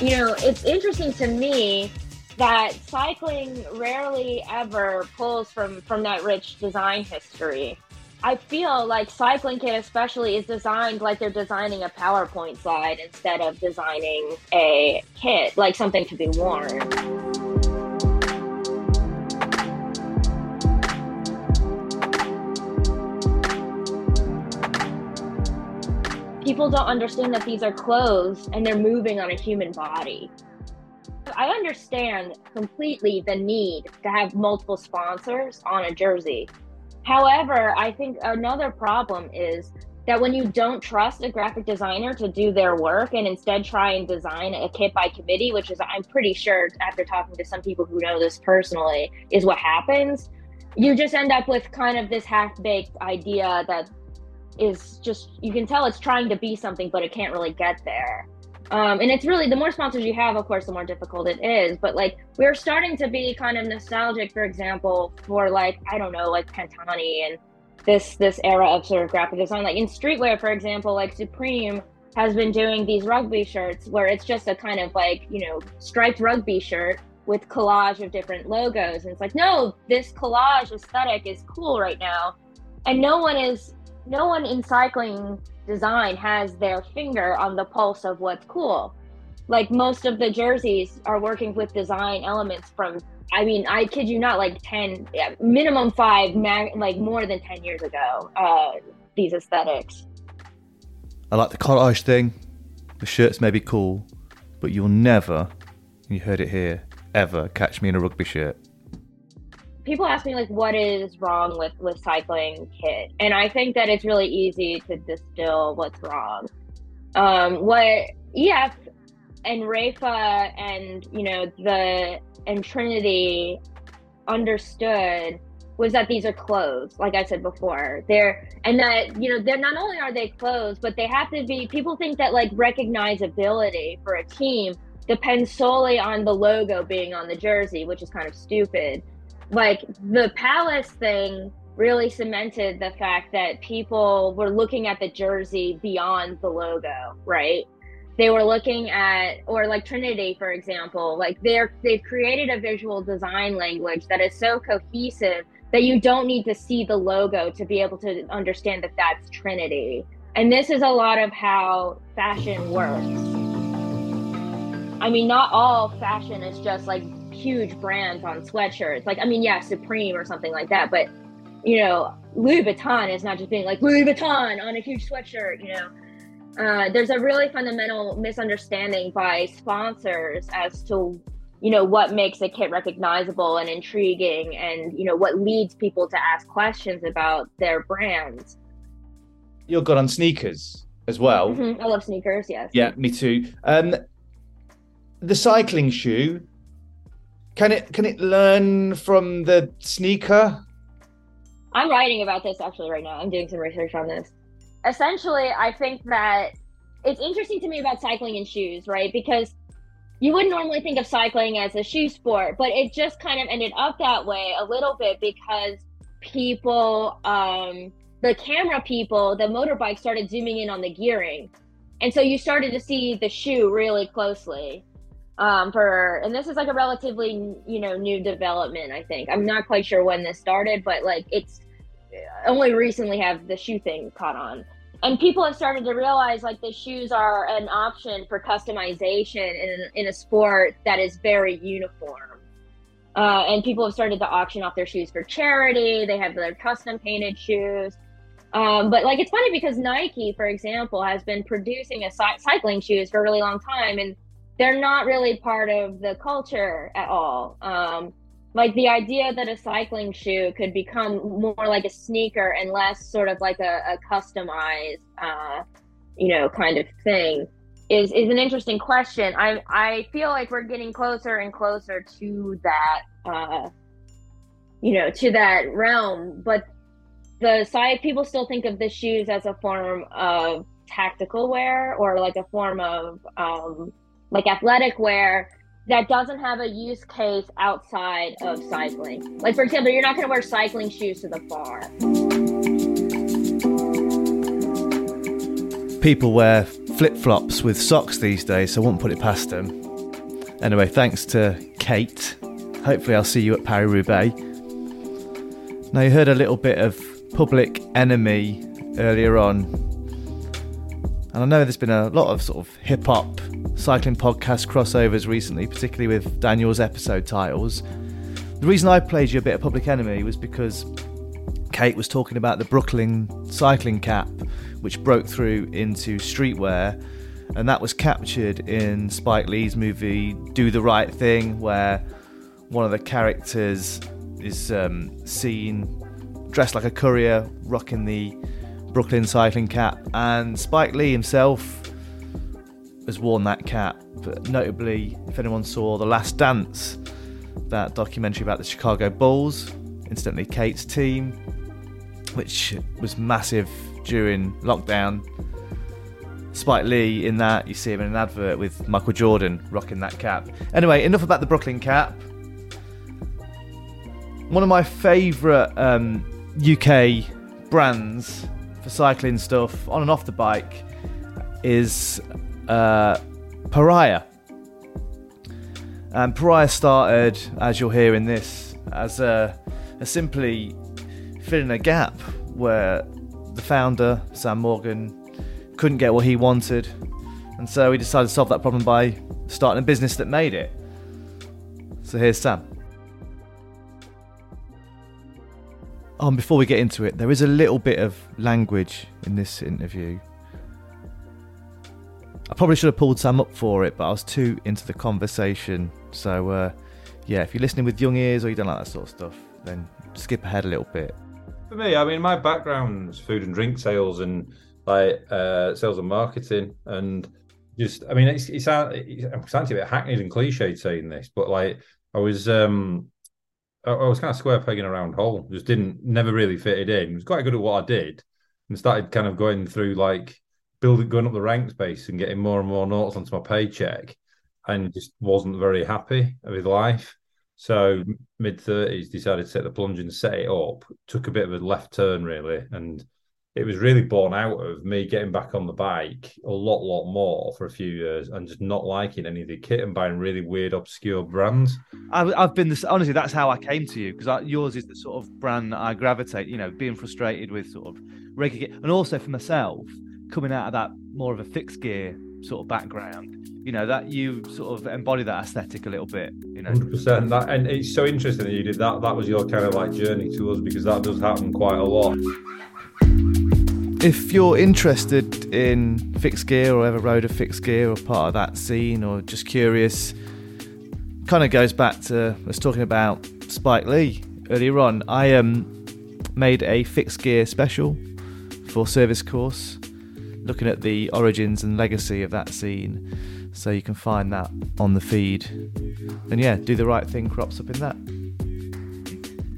You know, it's interesting to me that cycling rarely ever pulls from from that rich design history. I feel like cycling kit especially is designed like they're designing a PowerPoint slide instead of designing a kit, like something to be worn. People don't understand that these are clothes and they're moving on a human body. I understand completely the need to have multiple sponsors on a jersey. However, I think another problem is that when you don't trust a graphic designer to do their work and instead try and design a kit by committee, which is, I'm pretty sure after talking to some people who know this personally, is what happens, you just end up with kind of this half baked idea that is just, you can tell it's trying to be something, but it can't really get there. Um, and it's really the more sponsors you have, of course, the more difficult it is. But like we're starting to be kind of nostalgic, for example, for like I don't know, like Pantani and this this era of sort of graphic design. Like in streetwear, for example, like Supreme has been doing these rugby shirts where it's just a kind of like, you know, striped rugby shirt with collage of different logos. And it's like, no, this collage aesthetic is cool right now. And no one is, no one in cycling design has their finger on the pulse of what's cool. Like most of the jerseys are working with design elements from, I mean, I kid you not, like 10, minimum five, like more than 10 years ago, uh, these aesthetics. I like the collage thing. The shirts may be cool, but you'll never, you heard it here, ever catch me in a rugby shirt. People ask me like what is wrong with with cycling kit, and I think that it's really easy to distill what's wrong. Um, what EF and Rapha and you know the and Trinity understood was that these are clothes like i said before. They're and that you know they're not only are they clothes but they have to be people think that like recognizability for a team depends solely on the logo being on the jersey which is kind of stupid like the palace thing really cemented the fact that people were looking at the jersey beyond the logo right they were looking at or like trinity for example like they're they've created a visual design language that is so cohesive that you don't need to see the logo to be able to understand that that's Trinity. And this is a lot of how fashion works. I mean, not all fashion is just like huge brands on sweatshirts. Like, I mean, yeah, Supreme or something like that, but you know, Louis Vuitton is not just being like Louis Vuitton on a huge sweatshirt, you know. Uh, there's a really fundamental misunderstanding by sponsors as to you know what makes a kit recognizable and intriguing and you know what leads people to ask questions about their brands you're good on sneakers as well mm-hmm. i love sneakers yes yeah me too um the cycling shoe can it can it learn from the sneaker i'm writing about this actually right now i'm doing some research on this essentially i think that it's interesting to me about cycling and shoes right because you wouldn't normally think of cycling as a shoe sport, but it just kind of ended up that way a little bit because people, um, the camera people, the motorbike started zooming in on the gearing. And so you started to see the shoe really closely. Um, for and this is like a relatively you know new development i think. I'm not quite sure when this started but like it's only recently have the shoe thing caught on. And people have started to realize like the shoes are an option for customization in, in a sport that is very uniform. Uh, and people have started to auction off their shoes for charity. They have their custom painted shoes. Um, but like it's funny because nike for example has been producing a cycling shoes for a really long time. And they're not really part of the culture at all. Um, like the idea that a cycling shoe could become more like a sneaker and less sort of like a, a customized uh, you know kind of thing is is an interesting question. I i feel like we're getting closer and closer to that uh, you know to that realm but the side people still think of the shoes as a form of tactical wear or like a form of um, like athletic wear that doesn't have a use case outside of cycling. Like, for example, you're not going to wear cycling shoes to the bar. People wear flip flops with socks these days, so I won't put it past them. Anyway, thanks to Kate. Hopefully, I'll see you at Paris Roubaix. Now, you heard a little bit of Public Enemy earlier on, and I know there's been a lot of sort of hip hop cycling podcast crossovers recently, particularly with Daniel's episode titles. The reason I played you a bit of Public Enemy was because Kate was talking about the Brooklyn cycling cap, which broke through into streetwear, and that was captured in Spike Lee's movie Do the Right Thing, where one of the characters is um, seen dressed like a courier, rocking the Brooklyn cycling cap, and Spike Lee himself has worn that cap. But notably, if anyone saw The Last Dance, that documentary about the Chicago Bulls, incidentally Kate's team, which was massive during lockdown. Spike Lee in that, you see him in an advert with Michael Jordan rocking that cap. Anyway, enough about the Brooklyn cap. One of my favourite um, UK brands for cycling stuff on and off the bike is uh, Paria. And Paria started, as you'll hear in this, as a, a simply filling a gap where the founder, Sam Morgan, couldn't get what he wanted. And so he decided to solve that problem by starting a business that made it. So here's Sam. And before we get into it, there is a little bit of language in this interview. I probably should have pulled Sam up for it, but I was too into the conversation. So, uh, yeah, if you're listening with young ears or you don't like that sort of stuff, then skip ahead a little bit. For me, I mean, my background's food and drink sales and like uh, sales and marketing, and just, I mean, it's, it's, I'm starting to be hackneyed and cliched saying this, but like, I was, um, I, was kind of square pegging a round hole. Just didn't, never really fitted in. Was quite good at what I did, and started kind of going through like building, going up the ranks base and getting more and more notes onto my paycheck, and just wasn't very happy with life. So mid thirties, decided to take the plunge and set it up. Took a bit of a left turn really, and it was really born out of me getting back on the bike a lot, lot more for a few years and just not liking any of the kit and buying really weird, obscure brands. I've, I've been this honestly. That's how I came to you because yours is the sort of brand that I gravitate. You know, being frustrated with sort of regular, and also for myself coming out of that more of a fixed gear sort of background. You know that you sort of embody that aesthetic a little bit. You know, hundred percent. That and it's so interesting that you did that. That was your kind of like journey to us because that does happen quite a lot. If you're interested in fixed gear or ever rode a fixed gear or part of that scene or just curious, kind of goes back to us talking about Spike Lee earlier on. I um, made a fixed gear special for Service Course, looking at the origins and legacy of that scene. So you can find that on the feed. And yeah, do the right thing crops up in that.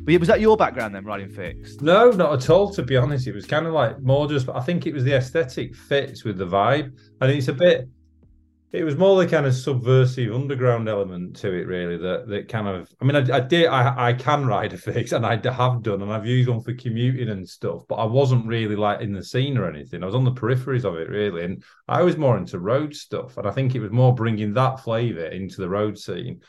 But was that your background then, riding fixed? No, not at all. To be honest, it was kind of like more just. I think it was the aesthetic fits with the vibe, and it's a bit. It was more the kind of subversive underground element to it, really. That that kind of. I mean, I, I did. I I can ride a fix, and I have done, and I've used one for commuting and stuff. But I wasn't really like in the scene or anything. I was on the peripheries of it, really, and I was more into road stuff. And I think it was more bringing that flavour into the road scene.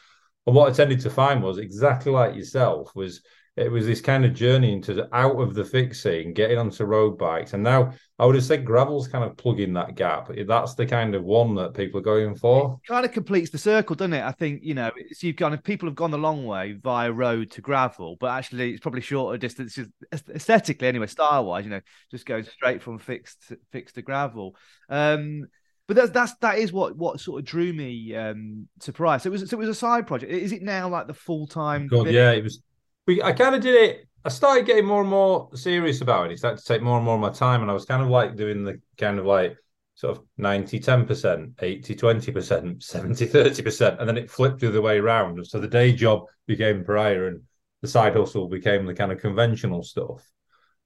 And what I tended to find was exactly like yourself was it was this kind of journey into out of the fixing, getting onto road bikes, and now I would have said gravel's kind of plugging that gap. That's the kind of one that people are going for. It kind of completes the circle, doesn't it? I think you know, so you've kind of People have gone the long way via road to gravel, but actually it's probably shorter distances aesthetically, anyway, style wise. You know, just going straight from fixed to, fixed to gravel. Um, but that's that's that is what what sort of drew me um to Price. So it was so it was a side project. Is it now like the full time? God, yeah, it was we I kind of did it. I started getting more and more serious about it. It started to take more and more of my time, and I was kind of like doing the kind of like sort of 90 10%, 80 20%, 70 30%, and then it flipped the other way around. So the day job became Paria, and the side hustle became the kind of conventional stuff.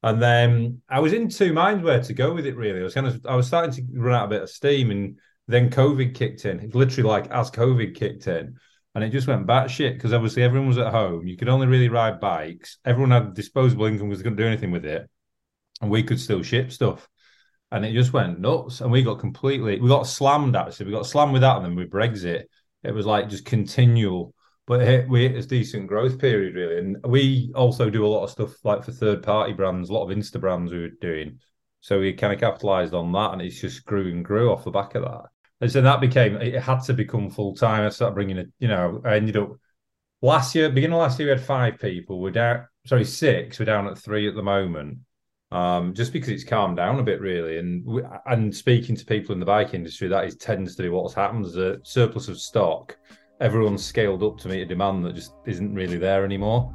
And then I was in two minds where to go with it. Really, I was kind of I was starting to run out a bit of steam, and then COVID kicked in. It's literally like as COVID kicked in, and it just went batshit because obviously everyone was at home. You could only really ride bikes. Everyone had disposable income was going to do anything with it, and we could still ship stuff. And it just went nuts, and we got completely we got slammed. Actually, we got slammed with that, and then with Brexit, it was like just continual. But it, we hit a decent growth period, really, and we also do a lot of stuff like for third party brands, a lot of Insta brands we were doing. So we kind of capitalized on that, and it's just grew and grew off the back of that. And so that became it had to become full time. I started bringing it. You know, I ended up last year, beginning of last year, we had five people. We're down, sorry, six. We're down at three at the moment. Um, just because it's calmed down a bit, really, and we, and speaking to people in the bike industry, that is tends to be what's happened. There's a surplus of stock. Everyone's scaled up to meet a demand that just isn't really there anymore.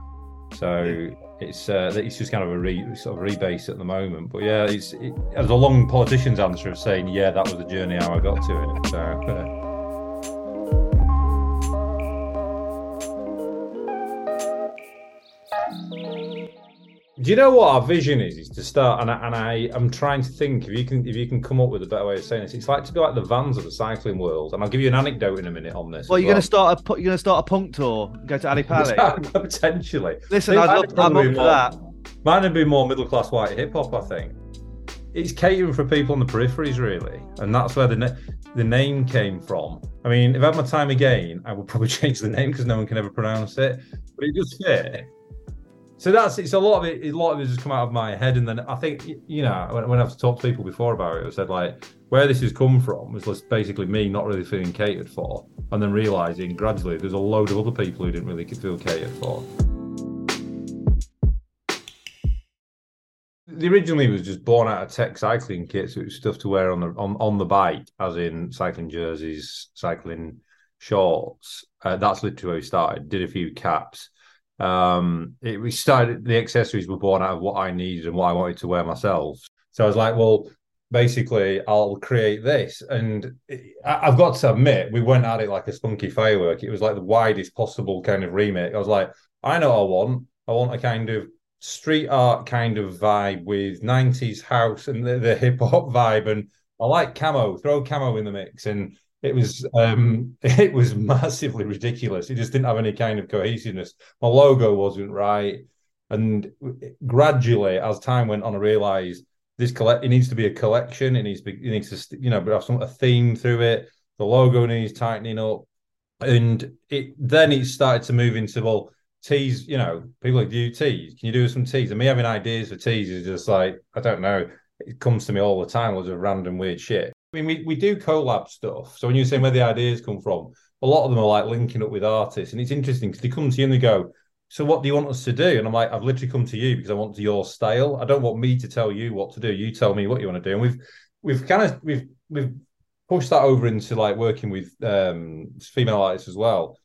So it's uh, it's just kind of a re, sort of rebase at the moment. But yeah, it's it, there's a long politician's answer of saying, yeah, that was the journey how I got to it. So. Do you know what our vision is? Is to start, and I, and I am trying to think if you can if you can come up with a better way of saying this. It's like to be like the vans of the cycling world, and I'll give you an anecdote in a minute on this. Well, you're well. going to start a you're going to start a punk tour, go to Ali Pali potentially. Listen, I'd love, I'm up for that. Mine would be more middle class white hip hop, I think. it's catering for people on the peripheries, really, and that's where the na- the name came from. I mean, if I had my time again, I would probably change the name because no one can ever pronounce it, but it does fit. So that's it's a lot of it. A lot of it has come out of my head, and then I think you know when, when I've talked to people before about it, I said like where this has come from was just basically me not really feeling catered for, and then realizing gradually there's a load of other people who didn't really feel catered for. The originally was just born out of tech cycling kits. It was stuff to wear on the on, on the bike, as in cycling jerseys, cycling shorts. Uh, that's literally where we started. Did a few caps. Um, it we started. The accessories were born out of what I needed and what I wanted to wear myself. So I was like, well, basically, I'll create this. And I, I've got to admit, we went at it like a spunky firework. It was like the widest possible kind of remake. I was like, I know I want. I want a kind of street art kind of vibe with 90s house and the, the hip hop vibe. And I like camo, throw camo in the mix. And it was um it was massively ridiculous. It just didn't have any kind of cohesiveness. My logo wasn't right. And gradually, as time went on, I realized this collect it needs to be a collection. It needs to be, it needs to you know but have some a theme through it. The logo needs tightening up. And it then it started to move into well, teas, you know, people like, do you teas? Can you do some teas? And me having ideas for teas is just like, I don't know. It comes to me all the time, loads of random weird shit. I mean, we, we do collab stuff. So when you're saying where the ideas come from, a lot of them are like linking up with artists. And it's interesting because they come to you and they go, So what do you want us to do? And I'm like, I've literally come to you because I want your style. I don't want me to tell you what to do. You tell me what you want to do. And we've we've kind of we've we've pushed that over into like working with um female artists as well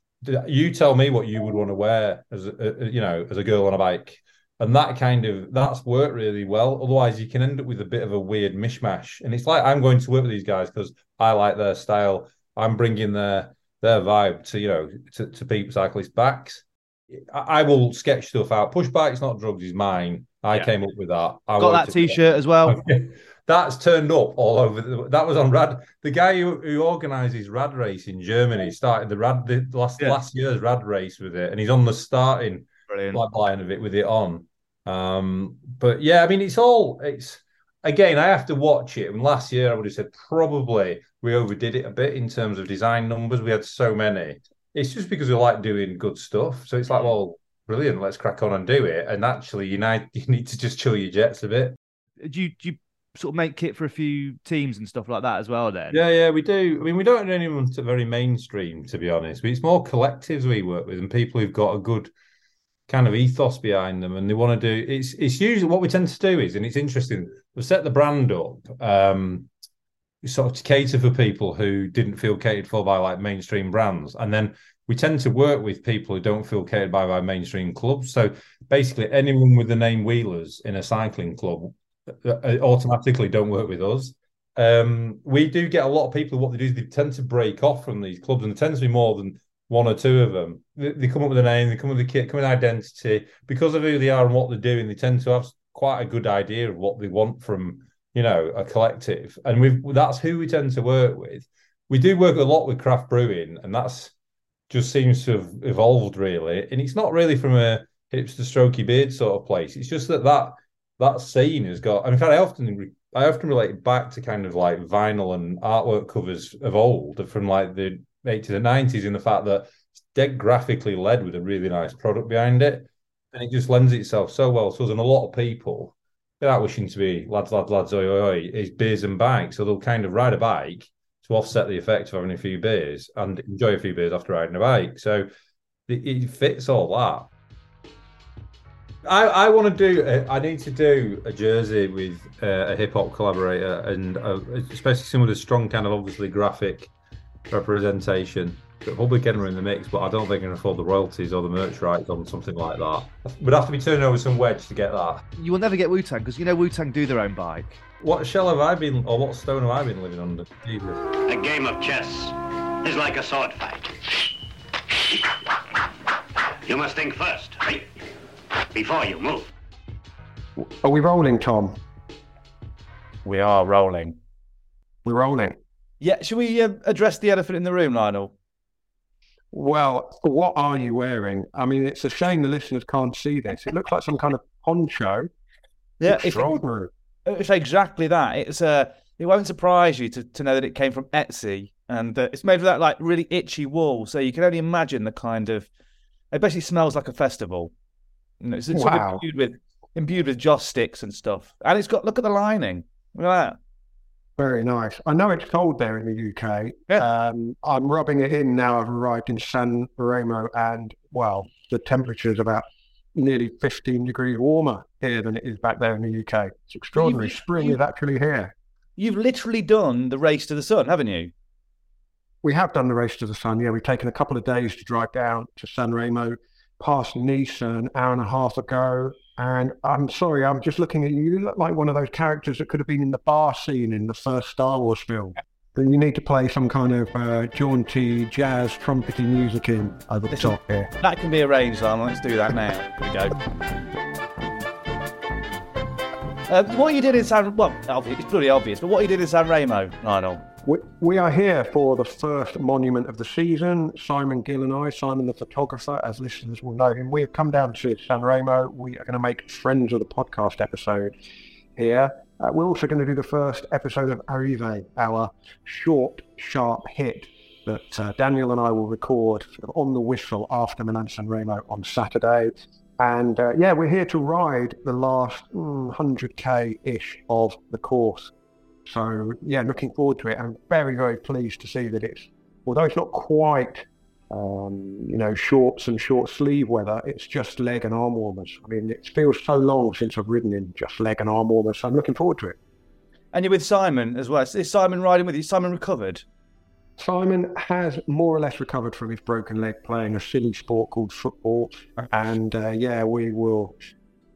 you tell me what you would want to wear as a, you know as a girl on a bike and that kind of that's worked really well otherwise you can end up with a bit of a weird mishmash and it's like i'm going to work with these guys because i like their style i'm bringing their their vibe to you know to, to people cyclists backs I, I will sketch stuff out push bikes not drugs is mine i yeah. came up with that I got that t-shirt as well that's turned up all over. The, that was on Rad. The guy who, who organises Rad Race in Germany started the Rad the last yeah. last year's Rad Race with it, and he's on the starting line of it with it on. Um, but yeah, I mean, it's all it's again. I have to watch it. And last year, I would have said probably we overdid it a bit in terms of design numbers. We had so many. It's just because we like doing good stuff. So it's like, well, brilliant. Let's crack on and do it. And actually, you need you need to just chill your jets a bit. Do you do you sort of make kit for a few teams and stuff like that as well then yeah yeah we do i mean we don't do anyone to very mainstream to be honest but it's more collectives we work with and people who've got a good kind of ethos behind them and they want to do it's it's usually what we tend to do is and it's interesting we set the brand up um sort of to cater for people who didn't feel catered for by like mainstream brands and then we tend to work with people who don't feel catered by by mainstream clubs so basically anyone with the name wheelers in a cycling club uh, automatically don't work with us. Um, we do get a lot of people. What they do is they tend to break off from these clubs, and it tends to be more than one or two of them. They, they come up with a name, they come up with a kit, come with identity because of who they are and what they're doing. They tend to have quite a good idea of what they want from you know a collective, and we that's who we tend to work with. We do work a lot with craft brewing, and that's just seems to have evolved really. And it's not really from a hipster strokey beard sort of place. It's just that that that scene has got. And in fact, I often I often relate back to kind of like vinyl and artwork covers of old from like the 80s and 90s in the fact that it's dead graphically led with a really nice product behind it. And it just lends itself so well to us. And a lot of people, without wishing to be lads, lads, lads, oi, oi, oi, is beers and bikes. So they'll kind of ride a bike to offset the effect of having a few beers and enjoy a few beers after riding a bike. So it, it fits all that. I, I want to do. I need to do a jersey with uh, a hip hop collaborator, and uh, especially someone with a strong kind of obviously graphic representation. Probably getting her in the mix, but I don't think I can afford the royalties or the merch rights on something like that. We'd have to be turning over some wedge to get that. You will never get Wu Tang because you know Wu Tang do their own bike. What shell have I been, or what stone have I been living under? Jesus. A game of chess is like a sword fight. You must think first, right? before you move. Are we rolling, Tom? We are rolling. We're rolling. Yeah, should we uh, address the elephant in the room, Lionel? Well, what are you wearing? I mean, it's a shame the listeners can't see this. It looks like some kind of poncho. Yeah, extraordinary. It's exactly that. It's uh, it won't surprise you to, to know that it came from Etsy, and uh, it's made of that like really itchy wool. So you can only imagine the kind of. It basically smells like a festival. You know, it's, it's sort of Wow. imbued with imbued with joss sticks and stuff, and it's got look at the lining. Look at that. Very nice. I know it's cold there in the UK. Yeah. Um, I'm rubbing it in now. I've arrived in San Remo, and well, the temperature is about nearly 15 degrees warmer here than it is back there in the UK. It's extraordinary. Spring you- is actually here. You've literally done the race to the sun, haven't you? We have done the race to the sun. Yeah, we've taken a couple of days to drive down to San Remo, past Nice an hour and a half ago. And I'm sorry, I'm just looking at you. You look like one of those characters that could have been in the bar scene in the first Star Wars film. But you need to play some kind of uh, jaunty jazz trumpety music in over the top here. That can be arranged, Simon. Let's do that now. Here we go. Uh, what you did in San well, it's pretty obvious, but what you did in San Remo, Lionel. We, we are here for the first monument of the season. Simon Gill and I, Simon the photographer, as listeners will know him, we have come down to San Remo. We are going to make friends of the podcast episode here. Uh, we're also going to do the first episode of Arrive, our short, sharp hit that uh, Daniel and I will record on the whistle after Milan San Remo on Saturday. And uh, yeah, we're here to ride the last mm, 100k ish of the course. So yeah, looking forward to it. I'm very, very pleased to see that it's, although it's not quite, um, you know, shorts and short sleeve weather, it's just leg and arm warmers. I mean, it feels so long since I've ridden in just leg and arm warmers. So I'm looking forward to it. And you're with Simon as well. Is Simon riding with you? Simon recovered. Simon has more or less recovered from his broken leg playing a silly sport called football, and uh, yeah, we will.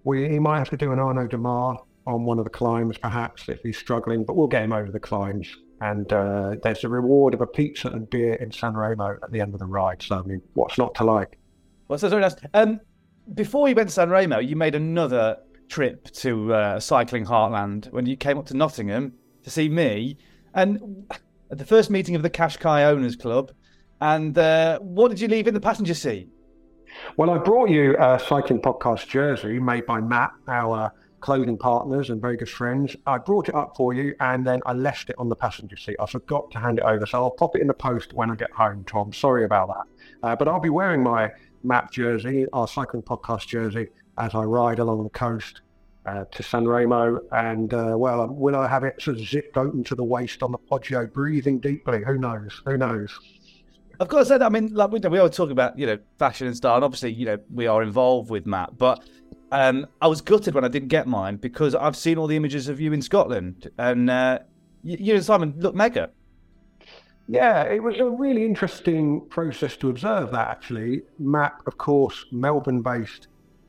We he might have to do an Arnaud Démare on one of the climbs, perhaps if he's struggling, but we'll get him over the climbs. And uh, there's a reward of a pizza and beer in San Remo at the end of the ride. So I mean, what's not to like? Well, so very nice. Um, before you went to San Remo, you made another trip to uh, cycling heartland when you came up to Nottingham to see me, and at the first meeting of the Qashqai Owners Club. And uh, what did you leave in the passenger seat? Well, I brought you a cycling podcast jersey made by MAAP, our clothing partners and very good friends. I brought it up for you and then I left it on the passenger seat. I forgot to hand it over, so I'll pop it in the post when I get home, Tom. Sorry about that. Uh, but I'll be wearing my MAAP jersey, our cycling podcast jersey, as I ride along the coast. Uh, to San Remo, and uh, well, will I have it sort of zipped open to the waist on the Poggio, breathing deeply? Who knows? Who knows? Of course, I mean, like we, we are talking about, you know, fashion and style, and obviously, you know, we are involved with MAAP. But um, I was gutted when I didn't get mine because I've seen all the images of you in Scotland, and uh, you, you and Simon look mega. Yeah, it was a really interesting process to observe that actually. MAAP, of course, Melbourne based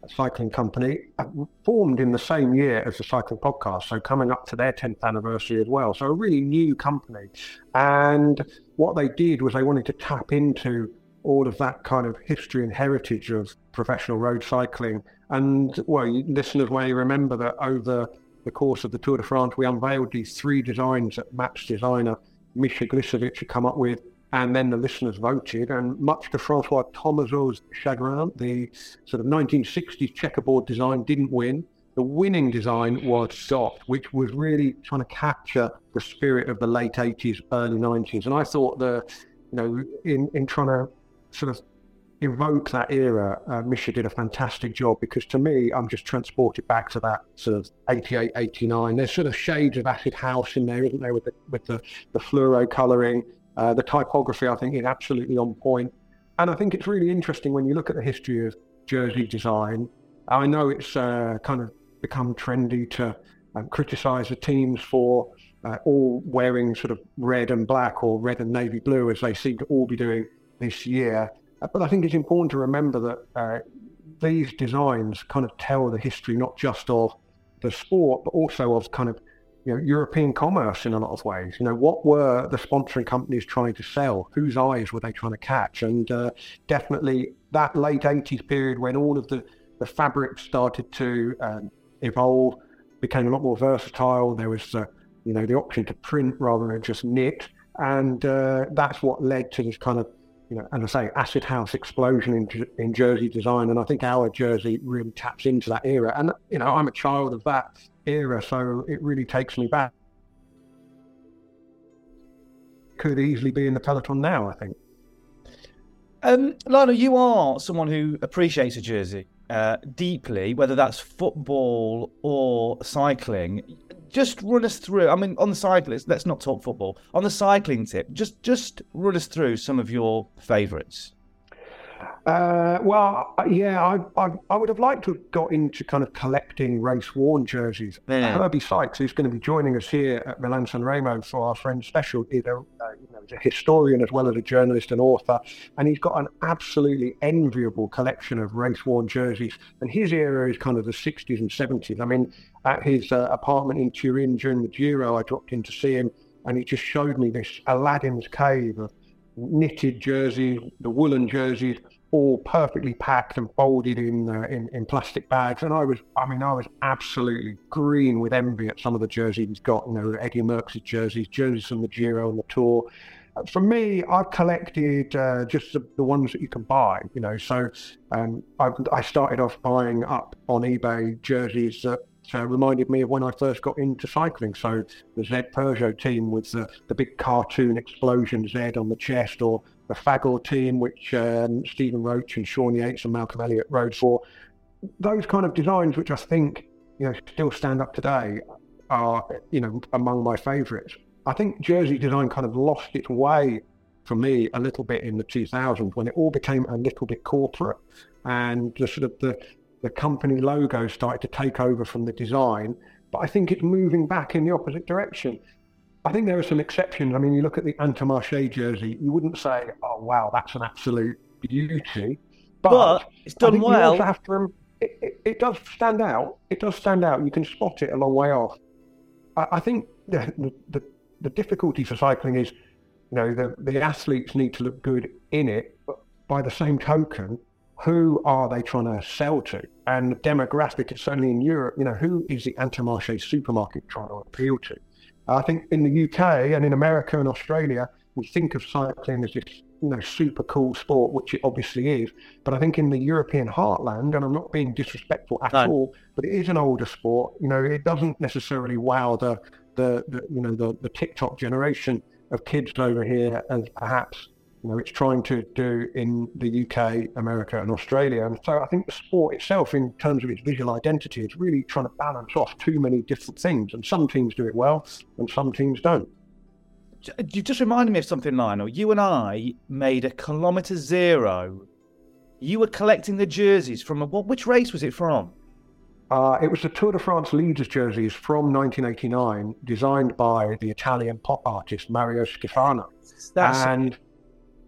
cycling company, uh, formed in the same year as the Cycling Podcast, so coming up to their 10th anniversary as well. So a really new company. And what they did was they wanted to tap into all of that kind of history and heritage of professional road cycling. And well, listeners may remember that over the course of the Tour de France, we unveiled these three designs that MAAP's designer Misha Glisovic had come up with, and then the listeners voted. And much to Francois Thomazeau's chagrin, the sort of 1960s checkerboard design didn't win. The winning design was soft, which was really trying to capture the spirit of the late 80s, early 90s. And I thought the, you know, in, in trying to sort of evoke that era, uh, Misha did a fantastic job because to me, I'm just transported back to that sort of 88, 89. There's sort of shades of acid house in there, isn't there, with the, with the, the fluoro colouring. Uh, the typography, I think, is absolutely on point. And I think it's really interesting when you look at the history of jersey design. I know it's uh, kind of become trendy to um, criticise the teams for uh, all wearing sort of red and black or red and navy blue, as they seem to all be doing this year. But I think it's important to remember that uh, these designs kind of tell the history not just of the sport, but also of kind of you know, European commerce in a lot of ways. You know, what were the sponsoring companies trying to sell? Whose eyes were they trying to catch? And uh, definitely that late 80s period when all of the, the fabrics started to um, evolve, became a lot more versatile. There was, uh, you know, the option to print rather than just knit. And uh, that's what led to this kind of, you know, I say, acid house explosion in, in jersey design, and I think our jersey really taps into that era. And you know, I'm a child of that era, so it really takes me back. Could easily be in the peloton now, I think. Um, Lionel, you are someone who appreciates a jersey uh, deeply, whether that's football or cycling. Just run us through. I mean, on the cyclist, let's not talk football. On the cycling tip, just just run us through some of your favourites. Uh, well, uh, yeah, I, I, I would have liked to have got into kind of collecting race worn jerseys. Yeah. Herbie Sykes, who's going to be joining us here at Milan San Remo for our friend special, is a, uh, you know, he's a historian as well as a journalist and author, and he's got an absolutely enviable collection of race worn jerseys. And his era is kind of the 60s and 70s. I mean, at his uh, apartment in Turin during the Giro, I dropped in to see him, and he just showed me this Aladdin's cave of knitted jerseys, the woolen jerseys, all perfectly packed and folded in, uh, in in plastic bags. And I was, I mean, I was absolutely green with envy at some of the jerseys he's got. You know, Eddie Merckx's jerseys, jerseys from the Giro and the Tour. Uh, For me, I've collected uh, just the, the ones that you can buy. You know, so um, I, I started off buying up on eBay jerseys that uh, reminded me of when I first got into cycling. So the Z Peugeot team with the, the big cartoon explosion Z on the chest, or the Fagor team, which um, Stephen Roche and Sean Yates and Malcolm Elliott rode for. Those kind of designs, which I think you know still stand up today, are you know among my favourites. I think jersey design kind of lost its way for me a little bit in the 2000s when it all became a little bit corporate and the sort of the the company logo started to take over from the design. But I think it's moving back in the opposite direction. I think there are some exceptions. I mean, you look at the Intermarché jersey, you wouldn't say, "Oh, wow, that's an absolute beauty," but, But it's done well. to it, it, it does stand out. It does stand out. You can spot it a long way off. I, I think the, the, the, difficulty for cycling is, you know, the, the athletes need to look good in it, but by the same token, who are they trying to sell to? And the demographic is certainly in Europe, you know, who is the Intermarché supermarket trying to appeal to? I think in the UK and in America and Australia, we think of cycling as this, you know, super cool sport, which it obviously is. But I think in the European heartland, and I'm not being disrespectful at No. all, but it is an older sport. You know, it doesn't necessarily wow the the, the you know the, the TikTok generation of kids over here as perhaps you know it's trying to do in the UK, America, and Australia. And so I think the sport itself, in terms of its visual identity, is really trying to balance off too many different things. And some teams do it well, and some teams don't. You just reminded me of something, Lionel. You and I made a kilometre zero. You were collecting the jerseys from a, what? Which race was it from? Uh, it was the Tour de France leaders jerseys from 1989, designed by the Italian pop artist Mario Schifano. That's and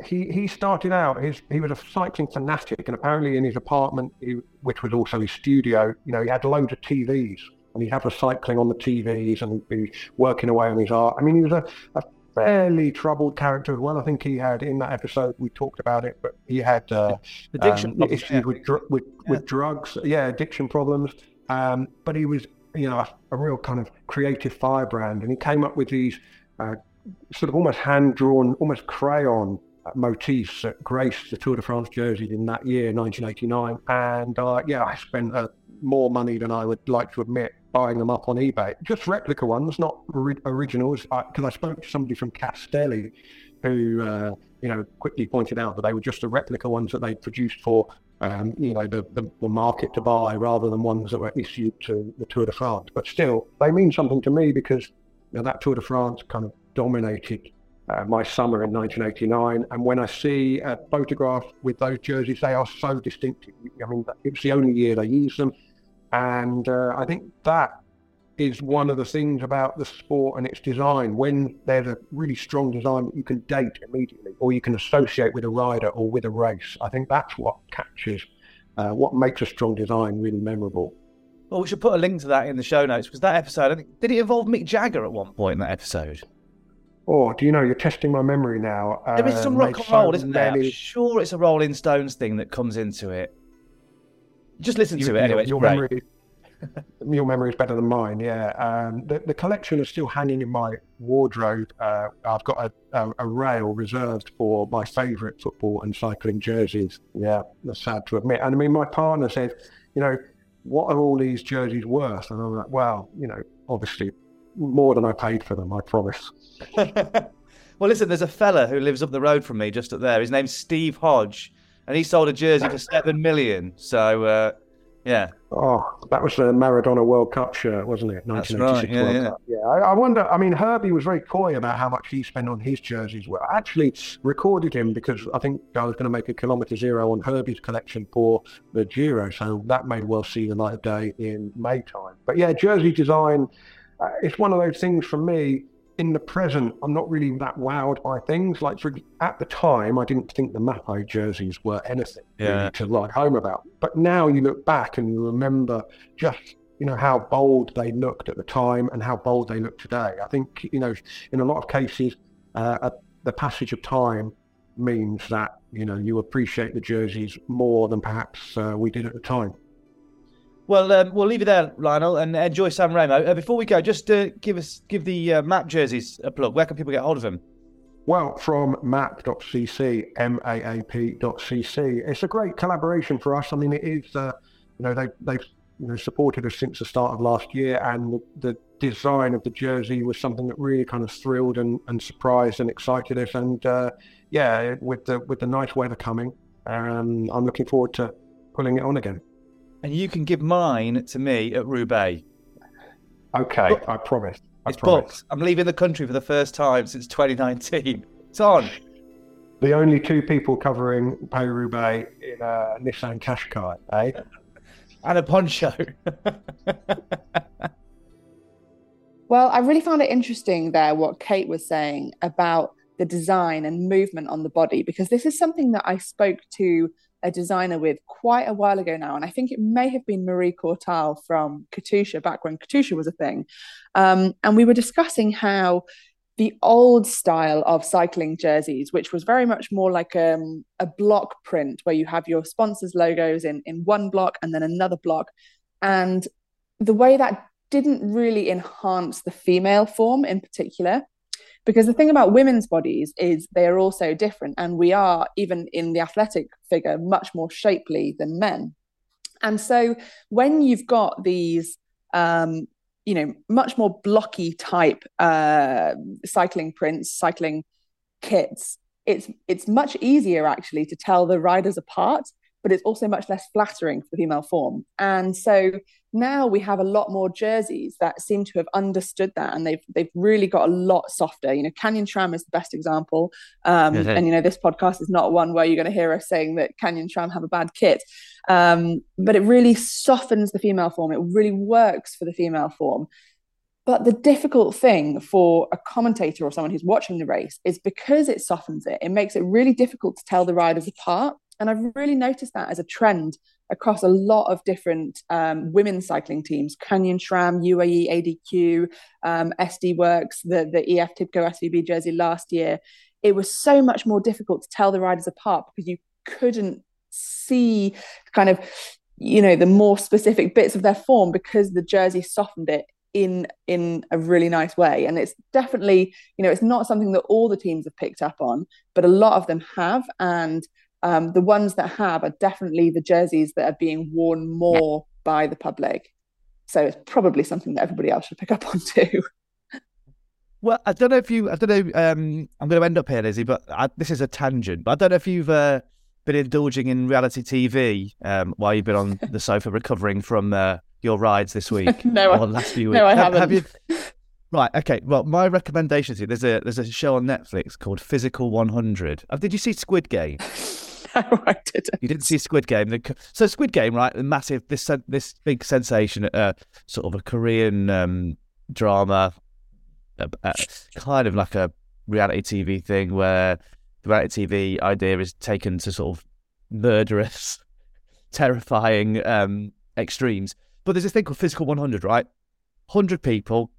he he started out his he was a cycling fanatic and apparently in his apartment he, which was also his studio you know he had loads of tvs and he'd have the cycling on the tvs and be working away on his art. I mean he was a, a fairly troubled character as well i think he had in that episode we talked about it but he had uh, addiction um, problems, issues yeah. with, dr- with with drugs yeah addiction problems. Um, but he was you know a, a real kind of creative firebrand and he came up with these uh, sort of almost hand drawn almost crayon motifs that graced the Tour de France jerseys in that year, 1989. And uh, yeah, I spent uh, more money than I would like to admit buying them up on eBay. Just replica ones, not ori- originals. Because I, spoke to somebody from Castelli who, uh, you know, quickly pointed out that they were just the replica ones that they produced for, um, you know, the, the, the market to buy rather than ones that were issued to the Tour de France. But still, they mean something to me because you know, that Tour de France kind of dominated uh, my summer in 1989. And when I see a photograph with those jerseys, they are so distinctive. I mean, it was the only year they used them. And uh, I think that is one of the things about the sport and its design. When there's a really strong design that you can date immediately or you can associate with a rider or with a race, I think that's what catches, uh, what makes a strong design really memorable. Well, we should put a link to that in the show notes because that episode, I think, did it involve Mick Jagger at one point in that episode? Oh, do you know, you're testing my memory now. There is Uh, some rock and roll, so isn't there? I'm sure it's a Rolling Stones thing that comes into it. Just listen You- to it your- anyway. Your great. memory, Your memory is better than mine. Yeah, um, the the collection is still hanging in my wardrobe. Uh, I've got a, a, a rail reserved for my favourite football and cycling jerseys. Yeah, that's sad to admit. And I mean, my partner said, you know, what are all these jerseys worth? And I'm like, well, you know, obviously more than I paid for them. I promise. well, listen, there's a fella who lives up the road from me, just up there. His name's Steve Hodge, and he sold a jersey for seven million. So. Uh, yeah. Oh, that was the Maradona World Cup shirt, wasn't it? 1986 right. yeah, World yeah. Cup. Yeah. I, I, wonder. I mean, Herbie was very coy about how much he spent on his jerseys. Well, I actually recorded him because I think I was going to make a kilometre zero on Herbie's collection for the Giro, so that may well see the light of day in May time. But yeah, jersey design. Uh, it's one of those things for me in the present, I'm not really that wowed by things. Like for, at the time, I didn't think the Mapei jerseys were anything yeah. really to write home about. But now you look back and you remember just you know how bold they looked at the time and how bold they look today. I think you know in a lot of cases, uh, the passage of time means that you know you appreciate the jerseys more than perhaps uh, we did at the time. Well, um, we'll leave it there, Lionel, and enjoy San Remo. Uh, before we go, just uh, give us give the uh, MAAP jerseys a plug. Where can people get hold of them? Well, from maap.cc, M-A-A-P.cc. It's a great collaboration for us. I mean, it is, uh, you know, they, they've you know, supported us since the start of last year, and the, the, design of the jersey was something that really kind of thrilled and, and surprised and excited us. And uh, yeah, with the with the nice weather coming, um, I'm looking forward to pulling it on again and you can give mine to me at Roubaix. Okay, but I promise. I it's promise. booked. I'm leaving the country for the first time since 2019. It's on. The only two people covering Paris Roubaix in a Nissan Qashqai, eh? and a poncho. well, I really found it interesting there what Kate was saying about the design and movement on the body because this is something that I spoke to a designer with quite a while ago now, and I think it may have been Marie Courtal from Katusha back when Katusha was a thing. Um, and we were discussing how the old style of cycling jerseys, which was very much more like um, a block print where you have your sponsors' logos in, in one block and then another block. And the way that didn't really enhance the female form in particular because the thing about women's bodies is they are also different and we are even in the athletic figure much more shapely than men. And so when you've got these um, you know much more blocky type uh, cycling prints cycling kits it's it's much easier actually to tell the riders apart but it's also much less flattering for the female form. And so now we have a lot more jerseys that seem to have understood that, and they've they've really got a lot softer. You know, Canyon SRAM is the best example, um, and you know this podcast is not one where you're going to hear us saying that Canyon SRAM have a bad kit, um, but it really softens the female form. It really works for the female form. But the difficult thing for a commentator or someone who's watching the race is because it softens it, it makes it really difficult to tell the riders apart. And I've really noticed that as a trend across a lot of different um, women's cycling teams. Canyon SRAM, UAE ADQ, um, SD Worx, the, the EF Tibco SVB jersey last year. It was so much more difficult to tell the riders apart because you couldn't see kind of you know the more specific bits of their form because the jersey softened it in in a really nice way. And it's definitely you know it's not something that all the teams have picked up on but a lot of them have. And um, the ones that have are definitely the jerseys that are being worn more by the public. So it's probably something that everybody else should pick up on too. Well, I don't know if you, I don't know, um, I'm going to end up here, Lizzy, but I, this is a tangent. But I don't know if you've uh, been indulging in reality TV um, while you've been on the sofa recovering from uh, your rides this week. no, or last few weeks. No, I haven't. Have you? Right. Okay. Well, my recommendation to you there's a there's a show on Netflix called Physical 100. Uh, did you see Squid Game? I didn't. You didn't see Squid Game. So Squid Game, right? Massive. This this big sensation. Uh, sort of a Korean um, drama, uh, uh, kind of like a reality TV thing where the reality TV idea is taken to sort of murderous, terrifying um, extremes. But there's this thing called Physical 100, right? 100 people,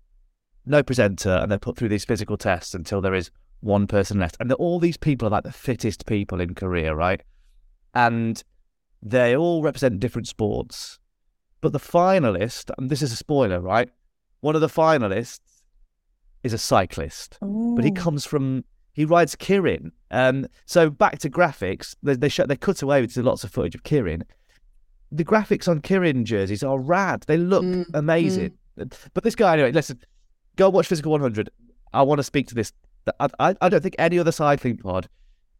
no presenter, and they're put through these physical tests until there is one person left. And all these people are like the fittest people in Korea, right? And they all represent different sports. but the finalist, and this is a spoiler, right? One of the finalists is a cyclist, but he comes from he rides Keirin. Um, so back to graphics, they they, show, they cut away with lots of footage of Keirin. The graphics on Keirin jerseys are rad. They look Mm, amazing. But this guy, anyway, listen, go watch Physical 100. I want to speak to this. I, I, don't think any other cycling pod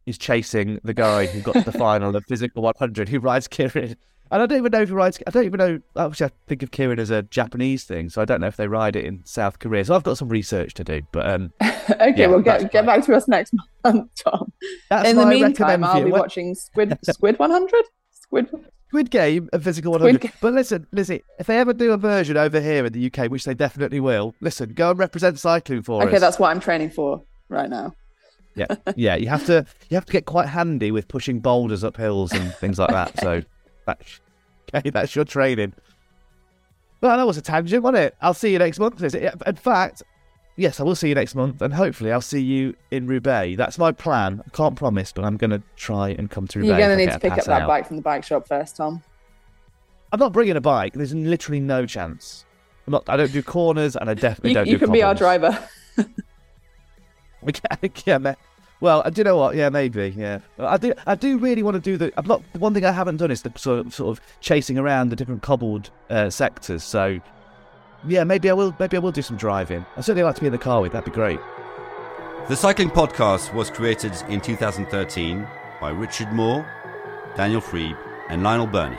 is chasing the guy who got to the final of Physical 100 who rides Keirin. And I don't even know if he rides. I don't even know. Obviously, I think of Keirin as a Japanese thing, so I don't know if they ride it in South Korea. So I've got some research to do. But um, okay, Yeah, well, get get back to us next month, Tom. that's In the meantime, I'll be watching Squid Squid 100. Squid. Squid Game and Physical Squid 100. Ga- But listen, Lizzy, if they ever do a version over here in the UK, which they definitely will, listen, go and represent cycling for us. Okay, that's what I'm training for right now. Yeah, yeah. You have to you have to get quite handy with pushing boulders up hills and things like that. So that's okay. That's your training. Well, that was a tangent, wasn't it? I'll see you next month. Is it? In fact, yes, I will see you next month, and hopefully, I'll see you in Roubaix. That's my plan. I can't promise, but I'm going to try and come to Roubaix. You're going to need to pick up that out. bike from the bike shop first, Tom. I'm not bringing a bike. There's literally no chance. I'm not. I don't do corners, and I definitely You, don't you do. can be our driver. Yeah, Well, uh, do you know what? Yeah, maybe. Yeah, I do. I do really want to do the. I'm not. The one thing I haven't done is the sort of, sort of chasing around the different cobbled uh, sectors. So, yeah, maybe I will. Maybe I will do some driving. I certainly like to be in the car with. That'd be great. The Cycling Podcast was created in 2013 by Richard Moore, Daniel Friebe, and Lionel Birnie.